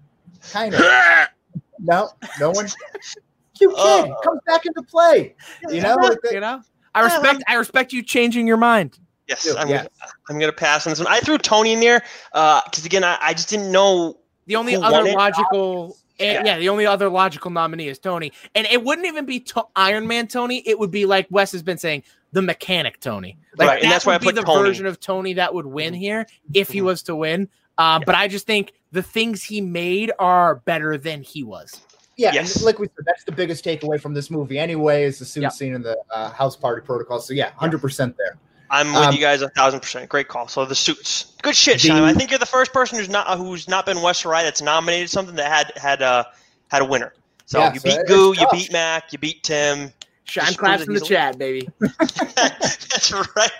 kind of. no, no one. Cute kid Oh. comes back into play. You know, like you know, I respect I respect you changing your mind. Yes, I'm, yeah. Gonna, I'm gonna pass on this one. I threw Tony in there because again, I, I just didn't know. The only Who other logical, eh, Yeah. yeah. the only other logical nominee is Tony, and it wouldn't even be to- Iron Man Tony. It would be like Wes has been saying, the mechanic Tony. Like Right, and that that's why would I put be the Tony. version of Tony that would win here if he Mhm. was to win. Uh, But I just think the things he made are better than he was. Yeah. Yes. And like we said, that's the biggest takeaway from this movie. Anyway, is the suit Yeah. scene in the uh, house party protocol. So yeah, 100 percent there. I'm with Um, you guys a thousand percent. Great call. So the suits, good shit, The- Shime. I think you're the first person who's not who's not been West Rye that's nominated something that had had uh had a winner. So Yeah, you so beat it's Goo, you beat Mac, you beat Tim. Shine Just claps in the he's chat, baby. That's right.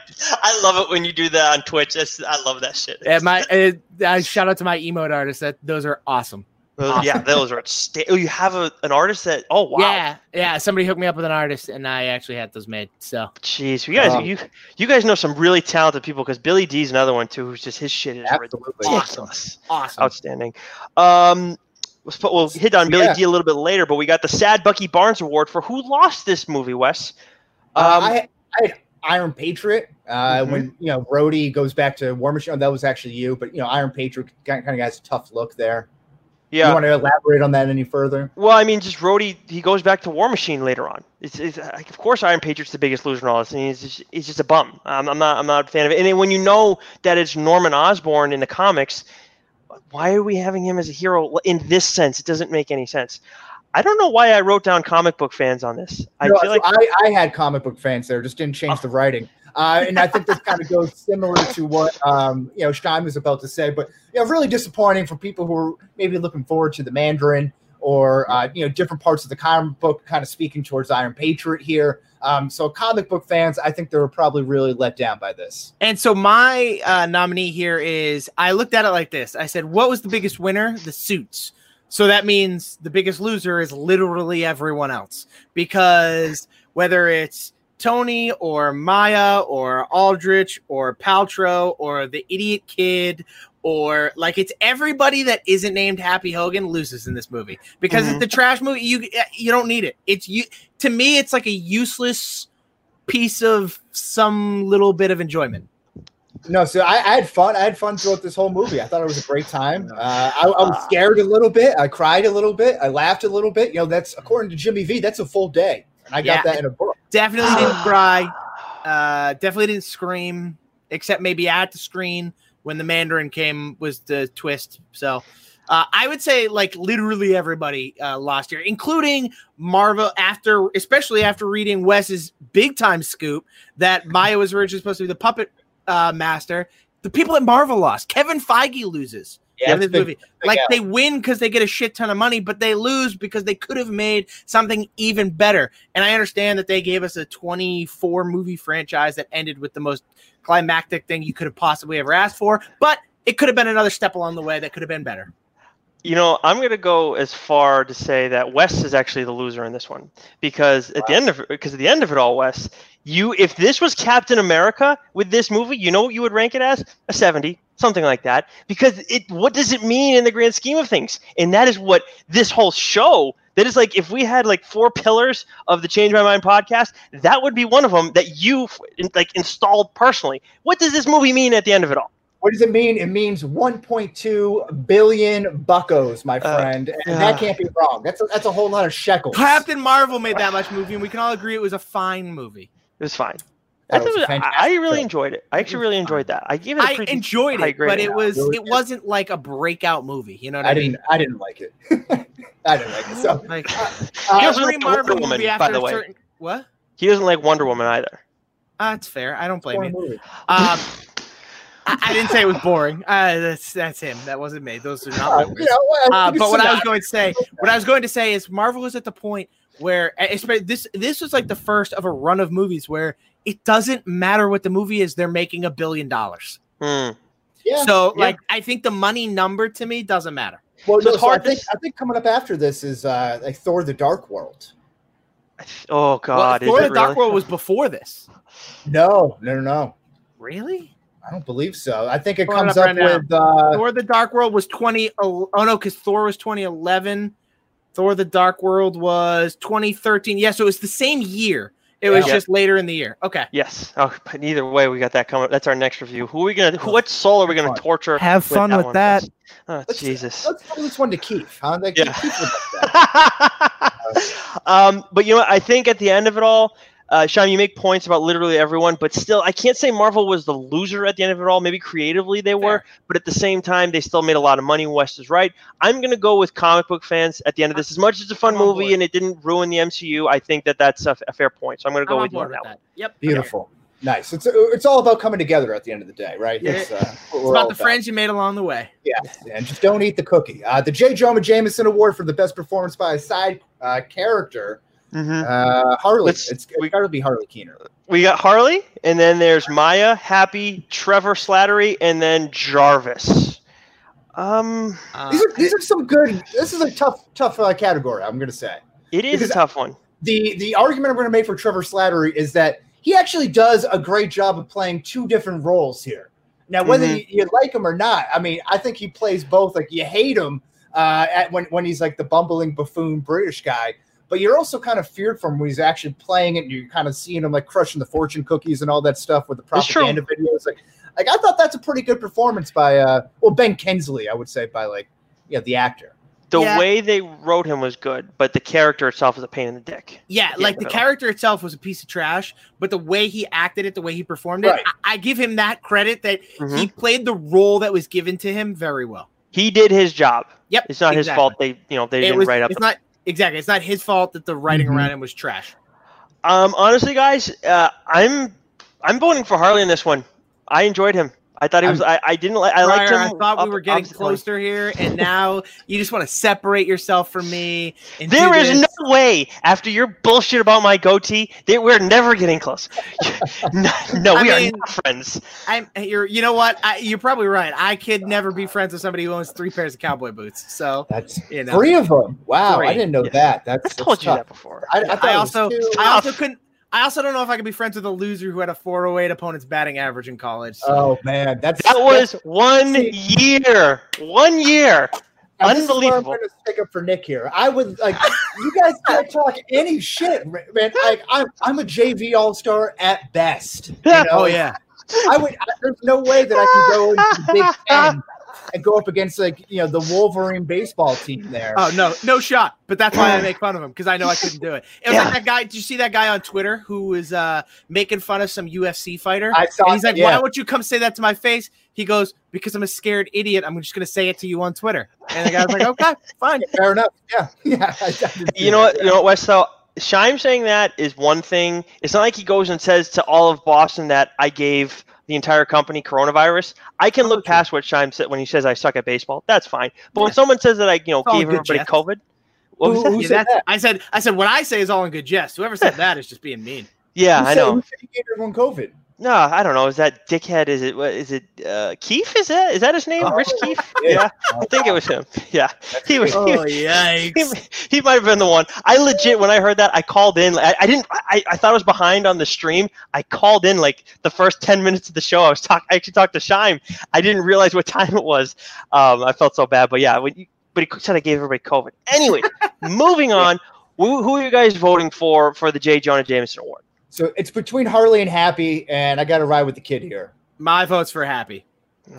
I love it when you do that on Twitch. That's, I love that shit. And my uh, uh, shout out to my emote artists. That those are awesome. Those- yeah, those are. Sta- oh, you have a, an artist that. Oh wow. Yeah, yeah. Somebody hooked me up with an artist, and I actually had those made. So Jeez, you guys, Um, you you guys know some really talented people because Billy D's another one too. Who's just his shit is Absolutely. ridiculous, awesome. outstanding. Um, we'll, sp- we'll hit on Billy Yeah. D a little bit later, but we got the Sad Bucky Barnes Award for who lost this movie, Wes. Uh, Um, I, I Iron Patriot. Uh, Mhm. When you know Rhodey goes back to War Machine, oh, that was actually you. But you know Iron Patriot kind of has a tough look there. Yeah. You want to elaborate on that any further? Well, I mean, just Rhodey, he goes back to War Machine later on. It's, it's like, of course, Iron Patriot's the biggest loser in all this, and he's just, he's just a bum. Um, I'm not, I'm not a fan of it. And then when you know that it's Norman Osborn in the comics, why are we having him as a hero in this sense? It doesn't make any sense. I don't know why I wrote down comic book fans on this. I No, feel like I, I had comic book fans there, just didn't change the writing. Uh, and I think this kind of goes similar to what um, you know Stein was about to say, but you know, really disappointing for people who are maybe looking forward to the Mandarin or uh, you know different parts of the comic book, kind of speaking towards Iron Patriot here. Um, so comic book fans, I think they were probably really let down by this. And so my uh, nominee here is I looked at it like this. I said, "What was the biggest winner? The suits." So that means the biggest loser is literally everyone else because whether it's Tony or Maya or Aldrich or Paltrow or the idiot kid or like it's everybody that isn't named Happy Hogan loses in this movie because Mhm. it's the trash movie. You you don't need it. It's you to me. It's like a useless piece of some little bit of enjoyment. No, so I, I had fun. I had fun throughout this whole movie. I thought it was a great time. Uh, I, I was scared a little bit. I cried a little bit. I laughed a little bit. You know, that's according to Jimmy V. That's a full day, and I got that in a book. Definitely didn't cry. Uh, definitely didn't scream, except maybe at the screen when the Mandarin came was the twist. So uh, I would say like literally everybody uh, lost here, including Marvel. After, especially after reading Wes's big time scoop that Maya was originally supposed to be the puppet uh, master. The people at Marvel lost. Kevin Feige loses. Yeah, this big- movie. big Like they win because they get a shit ton of money, but they lose because they could have made something even better. And I understand that they gave us a 24 movie franchise that ended with the most climactic thing you could have possibly ever asked for, but it could have been another step along the way that could have been better. You know, I'm gonna go as far to say that Wes is actually the loser in this one because at the end of because at the end of it all, Wes, you if this was Captain America with this movie, you know what you would rank it as a 70, something like that. Because it, what does it mean in the grand scheme of things? And that is what this whole show. That is like if we had like four pillars of the Change My Mind podcast, that would be one of them that you like installed personally. What does this movie mean at the end of it all? What does it mean? It means 1.2 billion buckos, my Uh, friend, and uh. that can't be wrong. That's a, that's a whole lot of shekels. Captain Marvel made that much movie, and we can all agree it was a fine movie. It was fine. That I, thought was it I- I really film. enjoyed it. I actually really enjoyed that. I gave it. a I pretty I enjoyed high it, grade. but it was it wasn't like a breakout movie. You know what I I, mean? didn't. I didn't like it. I didn't like it. So Like uh, He doesn't every like Marvel Wonder Woman, movie by the way. certain what? He doesn't like Wonder Woman either. Uh, that's fair. I don't blame boring you. Um, I, I didn't say it was boring. Uh, that's that's him. That wasn't me. Those are not my Uh, words. you know, well, Uh, but what I was going to say, what I was going to say is Marvel was at the point where this this was like the first of a run of movies where it doesn't matter what the movie is, they're making a billion dollars. Hmm. yeah. So Yeah. like I think the money number to me doesn't matter. well, so no, it's so I hard to think s- I think coming up after this is uh, like Thor: The Dark World. Oh God, well, Thor: The it Dark really? World was before this. No, no, no, no. Really? I don't believe so. I think it Pulling comes up up right with uh, Thor: The Dark World was twenty. Oh no, because Thor was twenty eleven. Thor: The Dark World was twenty thirteen. Yeah, so it was the same year. It was Yeah. just later in the year. Okay. Yes. Oh, but either way, we got that coming. That's our next review. Who are we gonna? Who, what soul are we gonna Fun. torture? Have fun with one, that. Wes? Oh let's, Jesus. Let's throw this one to Keith. Huh? Like, Yeah. Keith would that. um, but you know, what? I think at the end of it all, uh, Sean, you make points about literally everyone, but still, I can't say Marvel was the loser at the end of it all. Maybe creatively they were, but at the same time, they still made a lot of money. West is right. I'm gonna go with comic book fans at the end of this. As much as it's a fun I'm movie and it didn't ruin the MCU, I think that that's a, a fair point. So I'm gonna go I'm with you on board that one. that. Yep. Beautiful. Nice. It's it's all about coming together at the end of the day, right? Yeah. It's, uh, It's we're about the friends you made along the way. Yeah, and just don't eat the cookie. Uh, the J. Jonah Jameson Award for the best performance by a side uh, character, Mhm. uh, Harley. Let's- it's it's got to be Harley Keener. We got Harley, and then there's Maya, Happy, Trevor Slattery, and then Jarvis. Um, Uh, These are these are some good. This is a tough tough uh, category. I'm going to say it is Because- a tough one. the the argument I'm going to make for Trevor Slattery is that he actually does a great job of playing two different roles here. Now, whether Mhm. you, you like him or not, I mean, I think he plays both. Like you hate him uh, at when when he's like the bumbling buffoon British guy, but you're also kind of feared for him when he's actually playing it. and You're kind of seeing him like crushing the fortune cookies and all that stuff with the It's true. propaganda videos. Like, like I thought that's a pretty good performance by uh, well Ben Kingsley, I would say by like yeah the actor. The Yeah. way they wrote him was good, but the character itself is a pain in the dick. Yeah, Yeah, like the no. character itself was a piece of trash, but the way he acted it, the way he performed it, Right. I, I give him that credit that he Mhm. played the role that was given to him very well. He did his job. Yep, It's not his fault. They, you know, they It didn't was. write up. It's not exactly. It's not his fault that the writing Mhm. around him was trash. Um, honestly, guys, uh, I'm, I'm voting for Harley in this one. I enjoyed him. I thought he was. I, I didn't like. I liked him. I thought we were getting opposite- closer here, and now you just want to separate yourself from me. And There is this. no way after your bullshit about my goatee that we're never getting close. no, no, we mean- are not friends. I'm. You're. You know what? I, you're probably right. I could never be friends with somebody who owns three pairs of cowboy boots. So That's You know. three of them. Wow, Three. I didn't know Yeah. that. That's, I've that's told you tough. that before. I, I, thought I it was also. I also couldn't. I also don't know if I could be friends with a loser who had a 408 opponent's batting average in college. So. Oh man, that's That was that's- one year. One year. now, this is where unbelievable. I'm going to stick up for Nick here. I would like you guys can't talk any shit, man. Like I'm, I'm a JV All Star at best. You oh, know? Oh yeah. I would. I, there's no way that I could go into the Big Ten and go up against like you know the Wolverine baseball team there. Oh no, no shot. But that's why I make fun of him because I know I couldn't do it. It was Yeah. like that guy. Did you see that guy on Twitter who was uh, making fun of some UFC fighter? I saw. And he's like, yeah. "Why won't you come say that to my face?" He goes, "Because I'm a scared idiot. I'm just gonna say it to you on Twitter." And the guy's like, "Okay, fine." Fair enough. Yeah, yeah. I, I did see You know that. what? You know what, Wes? Though Shime saying that is one thing. It's not like he goes and says to all of Boston that I gave the entire company coronavirus. I can oh, look past what Shime said when he says I suck at baseball. That's fine. But when someone says that I, you know, all gave good everybody jest. COVID, what was Who- that? who Yeah, said that's- that? I said, I said, what I say is all in good jest. Whoever said that is just being mean. Yeah, Who I said- know. Who said he gave everyone COVID? No, I don't know. Is that dickhead? Is it what is it uh Keefe? Is that is that his name? Oh, Rich Keefe? yeah. Yeah. I think it was him. Yeah. He was he, Oh he, yikes! he might have been the one. I legit when I heard that, I called in. I, I didn't I, I thought I was behind on the stream. I called in like the first 10 minutes of the show. I was talk I actually talked to Shime. I didn't realize what time it was. Um I felt so bad, but yeah, when you, but he said I gave everybody COVID. Anyway, moving on. Who, who are you guys voting for for the J. Jonah Jameson Award? So it's between Harley and Happy, and I got to ride with the kid here. My vote's for Happy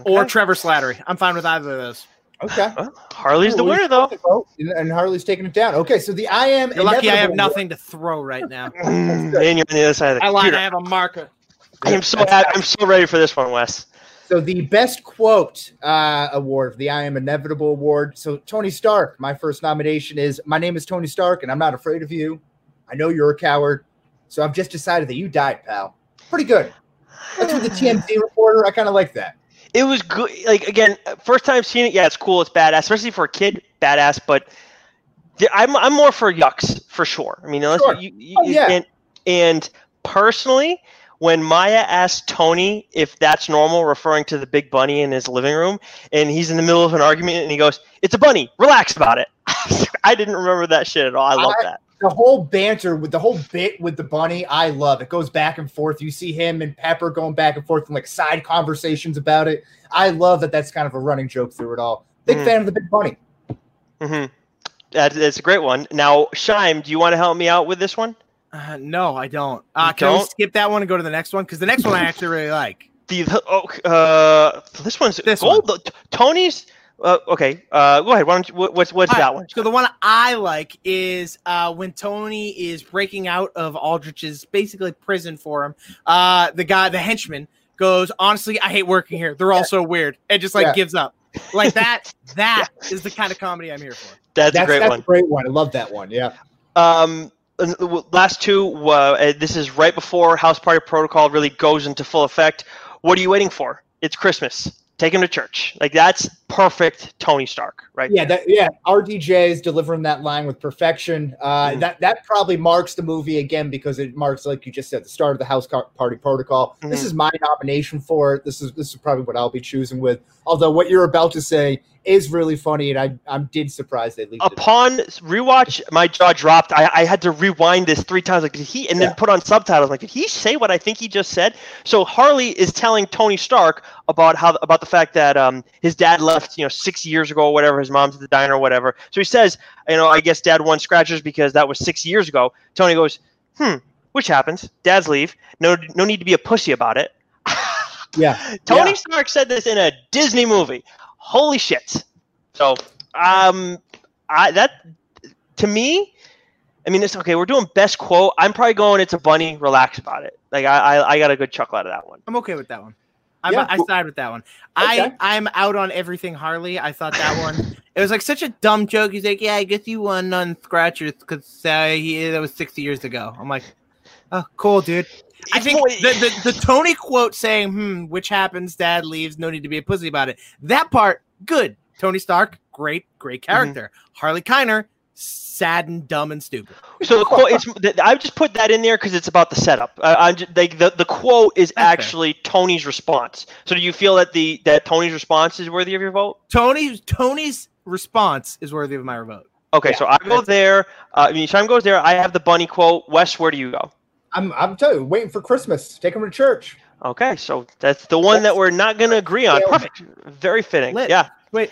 or Trevor Slattery. I'm fine with either of those. Okay. Well, Harley's the winner though. And and Harley's taking it down. Okay, so the I am. You're lucky I have Inevitable- nothing to throw right now. Mm, and you're on the other side of the I lied. computer. I have a marker. I am so happy. I'm so ready for this one, Wes. So the best quote uh, award, the I Am Inevitable award. So Tony Stark, my first nomination is My name is Tony Stark, and I'm not afraid of you. I know you're a coward, so I've just decided that you died, pal. Pretty good. That's with the TMZ reporter. I kind of like that. It was good. Like again, first time seeing it. Yeah, it's cool. It's badass, especially for a kid. Badass, but I'm I'm more for yucks for sure. I mean, unless Sure. you, you Oh, yeah. and, and personally, when Maya asked Tony if that's normal, referring to the big bunny in his living room, and he's in the middle of an argument, and he goes, "It's a bunny. Relax about it." I didn't remember that shit at all. I love I- that. The whole banter with the whole bit with the bunny, I love. It goes back and forth. You see him and Pepper going back and forth and like side conversations about it. I love that. That's kind of a running joke through it all. Big Mhm. fan of the big bunny. hmm That, that's a great one. Now, Shime, do you want to help me out with this one? Uh, no, I don't. Uh, You can we don't? skip that one and go to the next one? Because the next one I actually really like. The oh, uh, this one's This gold. T- Tony's. Uh, okay, uh, go ahead. Why don't you? What's what's All that right, one? So the one I like is uh, when Tony is breaking out of Aldrich's basically prison for him. Uh, the guy, the henchman, goes, "Honestly, I hate working here. They're all so weird," and just like Yeah. gives up. Like that. that is the kind of comedy I'm here for. That's, That's a great that's one. a great one. I love that one. Yeah. Um, and the w- last two. Uh, uh, this is right before House Party Protocol really goes into full effect. What are you waiting for? It's Christmas. Take him to church. Like that's perfect Tony Stark, right? Yeah, that yeah, RDJ is delivering that line with perfection. Uh, Mhm. That that probably marks the movie again because it marks, like you just said, the start of the House Party Protocol. This Mhm. is my nomination for it. This is this is probably what I'll be choosing with. Although what you're about to say is really funny, and I I'm did surprised they leave it. Upon rewatch, my jaw dropped. I, I had to rewind this three times. Like, did he? And then put on subtitles. Like, did he say what I think he just said? So Harley is telling Tony Stark about how about the fact that um his dad left, you know, six years ago or whatever. His mom's at the diner or whatever. So he says, you know, I guess dad won scratchers because that was six years ago. Tony goes, hmm, which happens. Dads leave. No, no need to be a pussy about it. Yeah, Tony Yeah. Stark said this in a Disney movie. Holy shit! So, um, I that to me, I mean, it's okay. We're doing best quote. I'm probably going. It's a bunny. Relax about it. Like I, I, I got a good chuckle out of that one. I'm okay with that one. I'm, Yeah. I side with that one. Okay. I I'm out on everything Harley. I thought that one it was like such a dumb joke. He's like, "Yeah, I guess you won on scratchers because uh, he that was 60 years ago." I'm like, "Oh, cool, dude." I think the, the the Tony quote saying, "Hmm, which happens, Dad leaves. No need to be a pussy about it." That part, good. Tony Stark, great, great Mm-hmm. character. Harley Keener, sad and dumb and stupid. So the quote, it's I just put that in there because it's about the setup. I, I'm just, like the the quote is That's fair. actually Tony's response. So do you feel that the that Tony's response is worthy of your vote? Tony Tony's response is worthy of my vote. Okay, Yeah, so I go there. Uh, I mean, Shime goes there. I have the bunny quote. Wes, where do you go? I'm I'm telling you, waiting for Christmas. Take them to church. Okay, so that's the one that we're not going to agree on. Perfect. Very fitting. Lit. Yeah, Wait,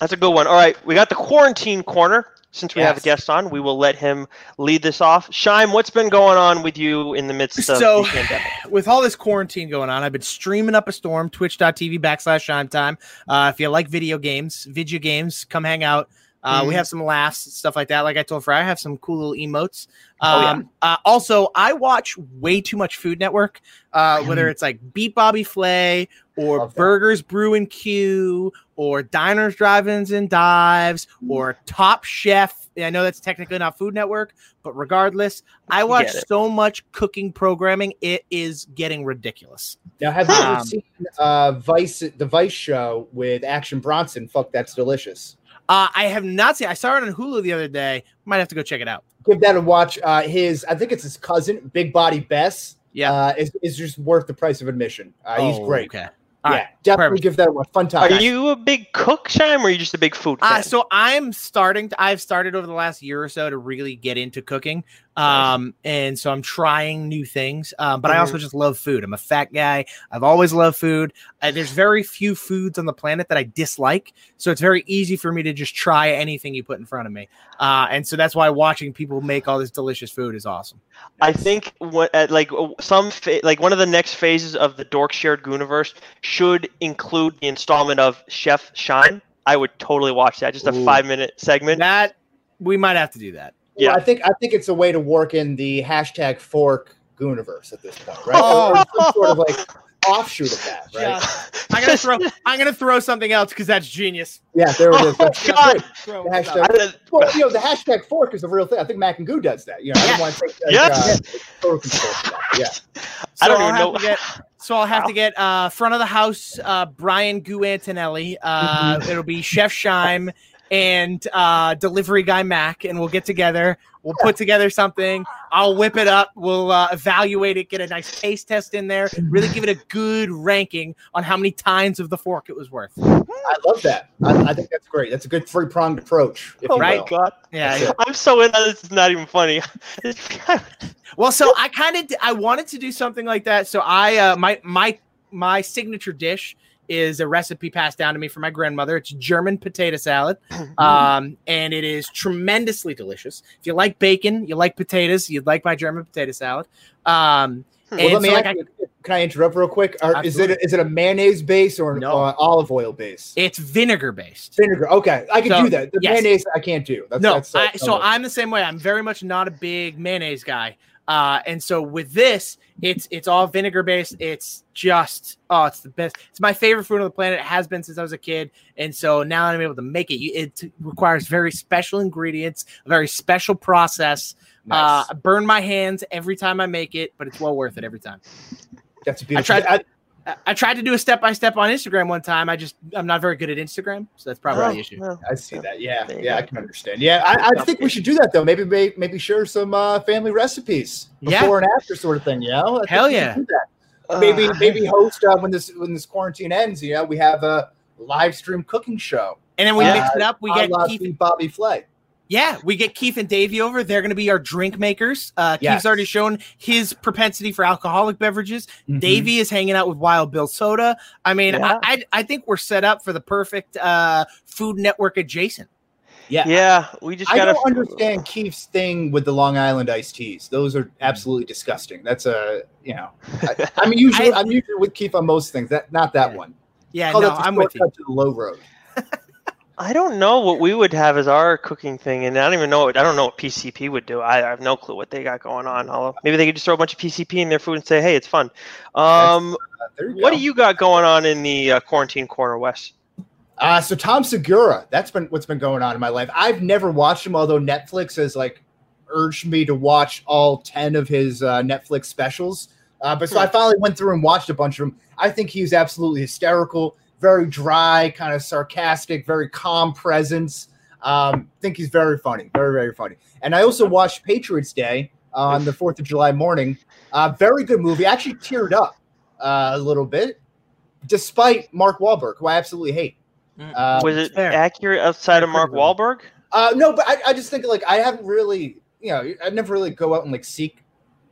that's a good one. All right, we got the quarantine corner. Since we have a guest on, we will let him lead this off. Shime, what's been going on with you in the midst of So- the pandemic? with all this quarantine going on, I've been streaming up a storm, twitch.tv backslash shine time. Uh, if you like video games, video games, come hang out. Uh, We Mhm. have some laughs, stuff like that. Like I told Fry, I have some cool little emotes. Oh, yeah. Um, uh, also, I watch way too much Food Network, uh, whether it's like Beat Bobby Flay or Love that. Burgers Brew and Q or Diners, Drive-ins and Dives or Top Chef. I know that's technically not Food Network, but regardless, I watch so much cooking programming. It is getting ridiculous. Now, have you ever Um, seen uh, Vice the Vice show with Action Bronson? Fuck, that's delicious. Uh, I have not seen. I saw it on Hulu the other day. Might have to go check it out. Give that a watch. Uh, his I think it's his cousin, Big Body Bes. Yeah. uh, is is just worth the price of admission. Uh, he's Oh, great. Okay. Yeah, All right, definitely perfect. give that a fun time. Are you a big cook, Shime, or are you just a big food fan? Uh, so I'm starting to, I've started over the last year or so to really get into cooking. Um, and so I'm trying new things. Um, but I also just love food. I'm a fat guy. I've always loved food. Uh, there's very few foods on the planet that I dislike. So it's very easy for me to just try anything you put in front of me. Uh, and so that's why watching people make all this delicious food is awesome. I think what uh, like some fa- like one of the next phases of the Dork Shared Gooniverse should include the installment of Chef Shine. I would totally watch that. Just a Ooh. five minute segment. That we might have to do that. Well, Yeah. I think I think it's a way to work in the hashtag fork Gooniverse at this point, right? Oh. Or some sort of like offshoot of that, right? Yeah. I'm gonna throw I'm gonna throw something else because that's genius. Yeah, there it is. Oh That's- that's God! great. The hashtag- Well, you know, the hashtag fork is a real thing. I think Mac and Goo does that. You know, I don't want to take like, Yes. uh, total control that. Yeah. I don't So I'll even have know. to get- So I'll have to get uh, front of the house uh, Brian Gu Antonelli. Uh, Mm-hmm. it'll be Chef Shime and uh, delivery guy Mac, and we'll get together. We'll put together something. I'll whip it up. We'll uh, evaluate it. Get a nice taste test in there. Really give it a good ranking on how many times of the fork it was worth. I love that. I, I think that's great. That's a good three pronged approach. If oh you my Right. god! Yeah. That's. I'm so in This it's not even funny. Well, so I kind of I wanted to do something like that. So I uh, my my my signature dish is a recipe passed down to me from my grandmother. It's German potato salad, um, and it is tremendously delicious. If you like bacon, you like potatoes, you'd like my German potato salad. Um, Well, let me so, like, ask I- can I interrupt real quick? Are, is it a, it a mayonnaise base or an No. uh, olive oil base? it's vinegar based. Vinegar. Okay, I can So, do that. The yes. mayonnaise I can't do. That's, no, that's, uh, I, so I'm the same way. I'm very much not a big mayonnaise guy. Uh, and so with this, it's it's all vinegar based. It's just oh, it's the best. It's my favorite food on the planet. It has been since I was a kid, and so now that I'm able to make it, it requires very special ingredients, a very special process. nice. Uh, I burn my hands every time I make it, but it's well worth it every time. that's a beautiful. tried- I, I tried to do a step by step on Instagram one time. I just I'm not very good at Instagram, so that's probably the issue. Oh, I see that. Yeah, There you yeah, I can understand. Yeah, I, I think we should do that though. Maybe maybe, maybe share some uh, family recipes Yeah. before and after sort of thing. You know, I Hell yeah. do. Maybe Uh, maybe host uh, when this when this quarantine ends. You know, we have a live stream cooking show. And then we Uh, mix it up. We a get Keith Steve Bobby Flay. Yeah, we get Keith and Davey over. They're going to be our drink makers. Uh, Yes. Keith's already shown his propensity for alcoholic beverages. Mhm. Davey is hanging out with Wild Bill Soda. I mean, Yeah. I, I I think we're set up for the perfect uh, Food Network adjacent. Yeah. yeah, we just I gotta. don't understand Keith's thing with the Long Island iced teas. Those are absolutely disgusting. That's a you know. I, I'm usually I- I, am usually with Keith on most things. That not that Yeah. one. Yeah, Call no, that the I'm with you. shortcut the low road. I don't know what we would have as our cooking thing, and I don't even know. What, I don't know what PCP would do. I, I have no clue what they got going on. Maybe they could just throw a bunch of PCP in their food and say, "Hey, it's fun." Um, Uh, what go. do you got going on in the uh, quarantine corner, Wes? Uh, so Tom Segura, that's been what's been going on in my life. I've never watched him, although Netflix has like urged me to watch all ten of his uh, Netflix specials. Uh, but so I finally went through and watched a bunch of them. I think he's absolutely hysterical, very dry, kind of sarcastic, very calm presence. Um, think he's very funny, very very funny. And I also watched Patriots Day on the Fourth of July morning. Uh, very good movie. I actually teared up uh, a little bit, despite Mark Wahlberg, who I absolutely hate. Uh, Was it fair. accurate outside of Mark Pretty. Wahlberg? uh, no, but I, I just think like I haven't really, you know, I never really go out and like seek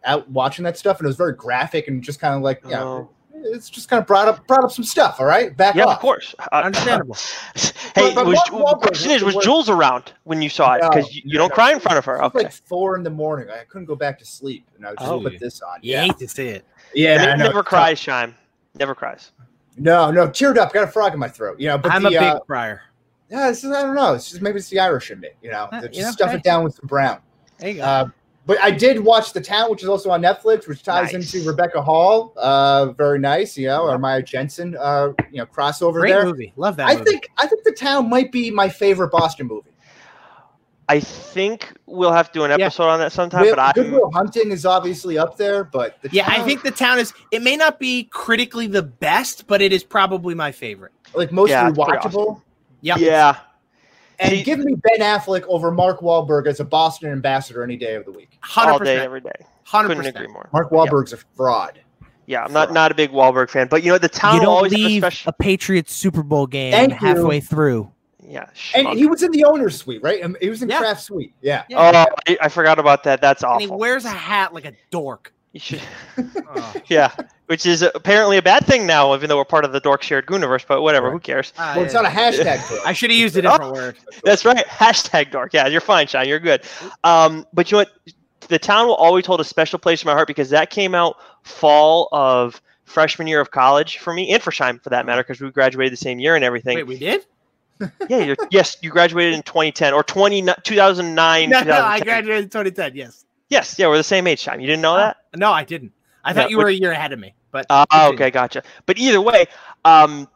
out watching that stuff, and it was very graphic and just kind of like, yeah, Oh. It's just kind of brought up brought up some stuff. All right, back Yeah, off. of course. Uh, Understandable. hey, But- but was, Mark Wahlberg question is, was was- Jules around when you saw it? No, Because you, you no, don't no. cry in front of her. It was Okay. like four in the morning. I couldn't go back to sleep, and I just Oh. put this on. You Yeah, hate to see it. yeah. I Ne- know. never cries, Shime. Never cries. No, no, teared up. Got a frog in my throat. You know, but I'm the, a big uh, crier. yeah, it's just, I don't know. It's just maybe it's the Irish in me. You know, Uh, just you know, stuff hey. it down with some brown. There you go. Uh, but I did watch The Town, which is also on Netflix, which ties Nice. into Rebecca Hall. Uh, very nice, you know, or Maya Jensen, uh, you know, crossover Great there. movie. Love that I movie. think I think The Town might be my favorite Boston movie. I think we'll have to do an Yeah. episode on that sometime. Will, but I'm Goodwill Hunting is obviously up there, but the yeah, I think the town is. It may not be critically the best, but it is probably my favorite. like most watchable. Yeah, it's pretty rewatchable. Yep. yeah. And See- give me Ben Affleck over Mark Wahlberg as a Boston ambassador any day of the week. Hundred all day, percent. every day. 100%. Couldn't agree more. Mark Wahlberg's a fraud. Yeah, I'm not not a big Wahlberg fan, but you know the town You will don't always have a special. a Patriots Super Bowl game Thank you. halfway through. Yeah, And he was in the owner's suite, right? Um, He was in Yeah. Kraft's suite. Yeah. Oh, I, I forgot about that. That's And he wears a hat like a dork. You should, Oh. yeah, which is apparently a bad thing now, even though we're part of the Dork Shared Gooniverse. But whatever, who cares? Ah, Well, it's yeah. not a hashtag for. I should have used a different word. That's right. Hashtag Dork. Yeah, you're fine, Sean. You're good. Um, but you know what? The town will always hold a special place in my heart because that came out fall of freshman year of college for me and for Shine for that matter because we graduated the same year and everything. Wait, we did? Yeah, you're, yes, you graduated in 2010 or 20, 2009. No, no, I graduated in 2010. Yes. Yes, yeah, we're the same age, Shine. You didn't know that? No, I didn't. I thought Yeah, you were a year ahead of me. But Oh, okay, gotcha. But either way, um,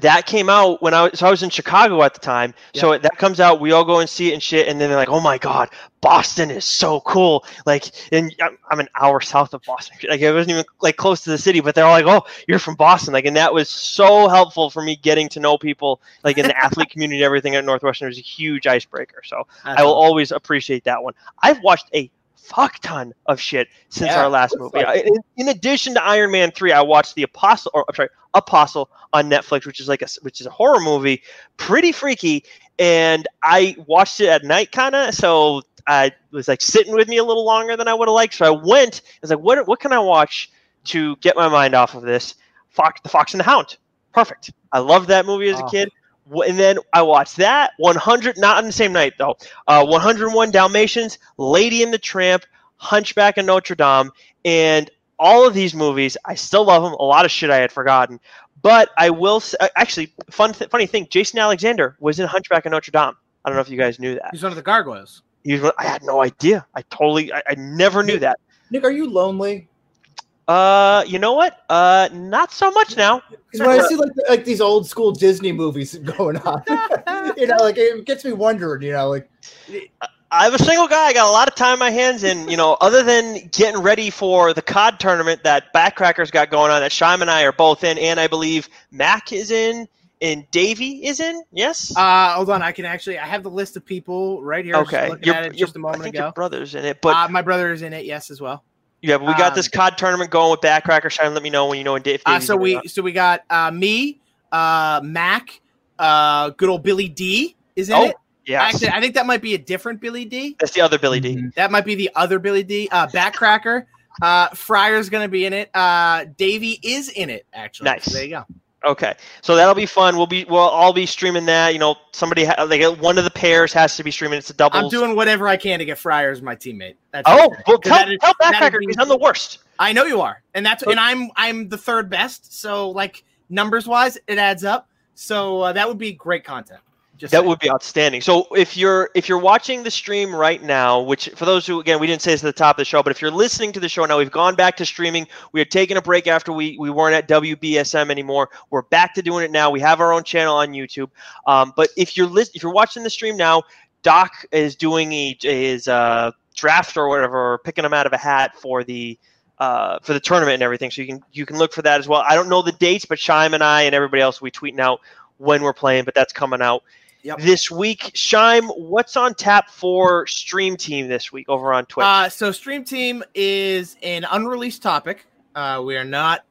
that came out when I was so I was in Chicago at the time. So that comes out, we all go and see it and shit, and then they're like, "Oh my god, Boston is so cool!" Like, and I'm, I'm an hour south of Boston. Like, it wasn't even like close to the city, but they're all like, "Oh, you're from Boston!" Like, and that was so helpful for me getting to know people, like in the athlete community, and everything at Northwestern it was a huge icebreaker. So That's I will always appreciate that one. I've watched a fuck ton of shit since Yeah, our last movie. like In, in addition to Iron Man three, I watched the Apostle, or I'm sorry, Apostle on Netflix, which is like a which is a horror movie, pretty freaky. And I watched it at night, kind of. So I was like sitting with me a little longer than I would have liked. So I went. I was like, what what can I watch to get my mind off of this? Fox, the Fox and the Hound. Perfect. I loved that movie as a Oh. kid. Wh- And then I watched that 100, not on the same night though. Uh, 101 Dalmatians, Lady and the Tramp, Hunchback of Notre Dame, and all of these movies. I still love them. A lot of shit I had forgotten, but I will s- uh, actually fun th- funny thing. Jason Alexander was in Hunchback of Notre Dame. I don't know if you guys knew that. He's one of the gargoyles. He was, I had no idea. I totally, I, I never knew that. Nick, are you lonely? Uh, you know what? Uh, not so much now. Because when I see like like these old school Disney movies going on, you know, like it gets me wondering. You know, like I'm a single guy. I got a lot of time on my hands, and you know, other than getting ready for the COD tournament that Backcrackers got going on, that Shime and I are both in, and I believe Mac is in, and Davey is in. Yes. Uh, hold on. I can actually. I have the list of people right here. Okay. looking Your- at it your- just a moment think ago. your brother's in it, but uh, my brother is in it. Yes, as well. Yeah, but we got this um, COD tournament going with Backcracker. Shime, let me know when you know when Dave. Uh, so we not. so we got uh, me, uh, Mac, uh, good old Billy D is in Oh, it. Yes. Actually, I think that might be a different Billy D. That's the other Billy D. Mm-hmm. That might be the other Billy D. Uh, Backcracker. Uh, Fryer's gonna be in it. Uh, Davey is in it. Actually, Nice. So there you go. Okay, so that'll be fun. We'll be we'll all be streaming that. You know, somebody ha- like one of the pairs has to be streaming. It's a double. I'm doing whatever I can to get Fryer as my teammate. That's Oh, well, tell, that is- tell is- because I'm the worst. I know you are, and that's and I'm I'm the third best. So like numbers wise, it adds up. So uh, that would be great content. Just That saying. would be outstanding. So if you're if you're watching the stream right now, which for those who again we didn't say this at the top of the show, but if you're listening to the show now, we've gone back to streaming. We had taken a break after we we weren't at WBSM anymore. We're back to doing it now. We have our own channel on YouTube. Um, but if you're list, if you're watching the stream now, Doc is doing a, his uh, draft or whatever, or picking them out of a hat for the uh, for the tournament and everything. So you can you can look for that as well. I don't know the dates, but Shime and I and everybody else we tweeting out when we're playing, but that's coming out Yep. this week. Shime, what's on tap for Stream Team this week over on Twitch? Uh, so Stream Team is an unreleased topic. Uh, we are not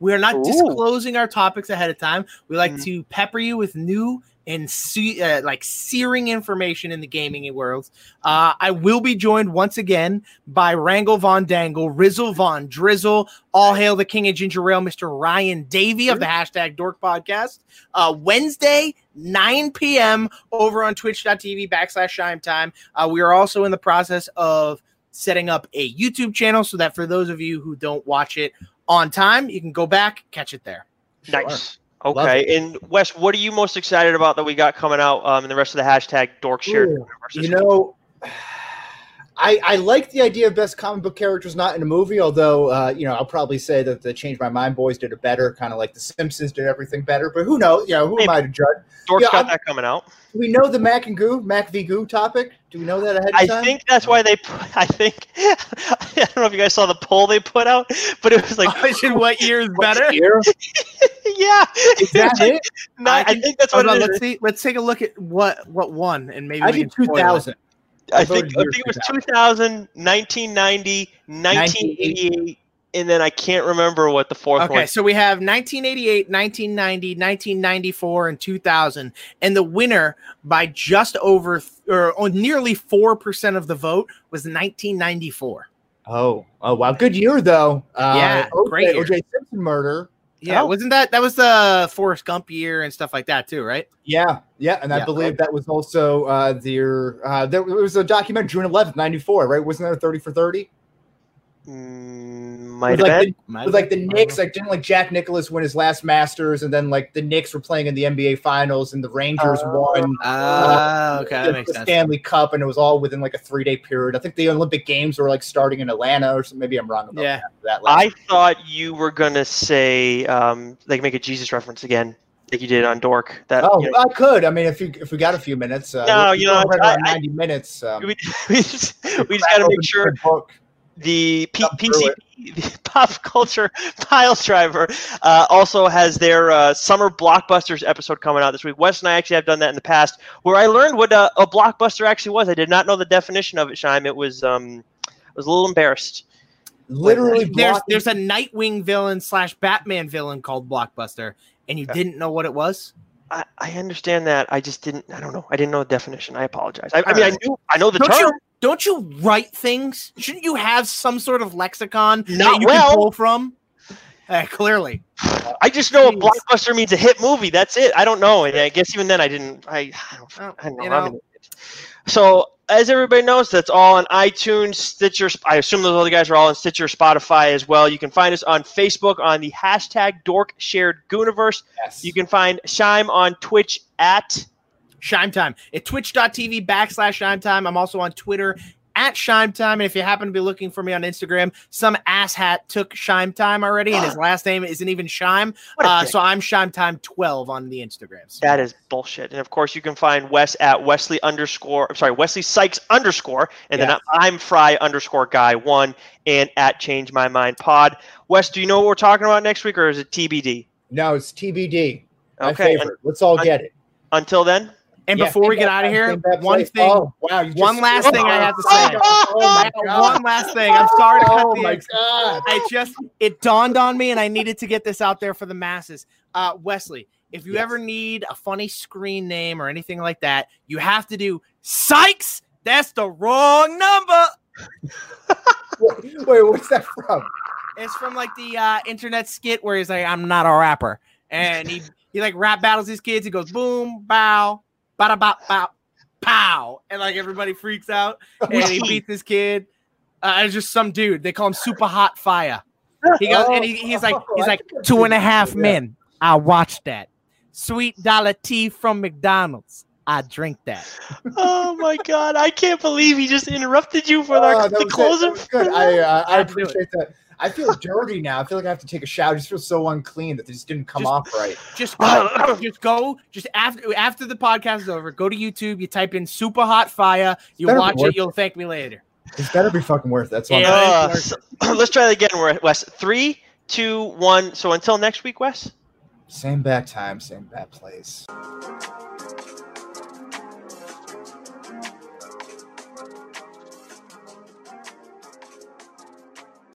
we are not Ooh. disclosing our topics ahead of time. We like Mhm. to pepper you with new and se- uh, like searing information in the gaming world. Uh, I will be joined once again by Wrangle Von Dangle, Rizzle Von Drizzle, all hail the King of Ginger Ale, Mr. Ryan Davey of the hashtag Dork Podcast. Uh, Wednesday, 9 p.m. over on twitch.tv backslash shime time. Uh, we are also in the process of setting up a YouTube channel so that for those of you who don't watch it on time, you can go back, catch it there. nice. Love Okay. And Wes, what are you most excited about that we got coming out um, in the rest of the hashtag Dork Shared Ooh, you know, I I like the idea of best comic book characters not in a movie. Although, uh, you know, I'll probably say that the Change My Mind boys did it better, kind of like the Simpsons did everything better. But who knows? You know, who am I to judge? Dork's yeah, got I'm- that coming out. Do we know the Mac and Goo, Mac v Goo topic? Do we know that ahead of I time? I think that's why they. Put, I think I don't know if you guys saw the poll they put out, but it was like, what year is better? Here? yeah, Is that it? Not- I, I think- think that's Hold what on, it is. let's see. Let's take a look at what what won, and maybe I we did can spoil it. 2000. I think I think it was 2000. 2000, 1990, 1988, and then I can't remember what the fourth Okay, one. Okay, so we have 1988, 1990, 1994, and 2000, and the winner by just over or nearly four percent of the vote was 1994. Oh, oh wow, good year though. Uh, Yeah, OJ, great year. OJ Simpson murder. Yeah, Oh. wasn't that that was the Forrest Gump year and stuff like that too, right? Yeah, yeah, and I Yeah. believe that was also uh, their. Uh, there was a documentary June 11th, 94, right? Wasn't there 30 for 30? Mm, It might have like been. the, it like the Knicks, like didn't like Jack Nicklaus win his last Masters, and then like the Knicks were playing in the NBA Finals, and the Rangers won Ah, okay, that makes the sense. Stanley Cup, and it was all within like a three day period. I think the Olympic Games were like starting in Atlanta, or something. Maybe I'm wrong about Yeah. that. that I thought you were gonna say um, like make a Jesus reference again, like you did on Dork. That Oh, you know, I could. I mean, if you if we got a few minutes, uh, No, you know, we're right I- around I- ninety minutes. Um, we, we just, we just got to make sure Book. The P- PCP, the Pop Culture Piles Driver, uh, also has their uh, summer blockbusters episode coming out this week. Wes and I actually have done that in the past, where I learned what a, a blockbuster actually was. I did not know the definition of it, Shime. It was um, I was a little embarrassed. Literally, There's blocking- there's a Nightwing villain slash Batman villain called Blockbuster, and you Okay. didn't know what it was. I, I understand that. I just didn't. I don't know. I didn't know the definition. I apologize. I, I mean, I knew. I know the Don't term. you don't you write things? Shouldn't you have some sort of lexicon Not that you well. can pull from? Uh, clearly, I just know a blockbuster means a hit movie. That's it. I don't know. And I guess even then, I didn't. I, I don't. I don't know. you know. So, as everybody knows, that's all on iTunes, Stitcher. I assume those other guys are all on Stitcher, Spotify as well. You can find us on Facebook on the hashtag Dork Shared Gooniverse. Yes. You can find Shime on Twitch at. Shime Time at twitch.tv backslash Shime Time. I'm also on Twitter at Shime Time. And if you happen to be looking for me on Instagram, some asshat took Shime Time already, and his last name isn't even Shime. Uh, so I'm Shime Time 12 on the Instagrams. That is bullshit. And of course, you can find Wes at Wesley underscore. I'm sorry, Wesley Sykes underscore, and Yeah. then I'm Fry underscore Guy one, and at Change My Mind Pod. Wes, do you know what we're talking about next week, or is it TBD? no, it's TBD. My Okay. favorite. Let's all un- get it. Until then, And Yeah, before we get out of here, one place. thing. Oh, wow, you one just- last thing I have to say. Oh my god. One last thing. I'm sorry to cut Oh the my ex- god. I just it dawned on me, and I needed to get this out there for the masses. Uh, Wesley, if you Yes. ever need a funny screen name or anything like that, you have to do Sykes. That's the wrong number. Wait, wait, what's that from? It's from like the uh, internet skit where he's like, "I'm not a rapper," and he he like rap battles his kids. He goes boom, bow, bada bop, bow, pow, and like everybody freaks out, and he beats his kid. Uh, it's just some dude. They call him Super Hot Fire. He goes and he, he's like he's like two and a half men. I watched that. Sweet dollar tea from McDonald's. I drink that. oh my God, I can't believe he just interrupted you for Oh, our, that the was it. closing. That was good. I, uh, I Had to do it. appreciate that. I feel dirty now. I feel like I have to take a shower. I just feel so unclean that this didn't come Just- off right. Just go, just go, just after after the podcast is over, go to YouTube. You type in "super hot fire." You watch it. You'll thank me later. This better be fucking worth it. That's what Yeah. I'm Uh, so- let's try that again, We're at Wes. Three, two, one. So until next week, Wes. Same bad time, same bad place.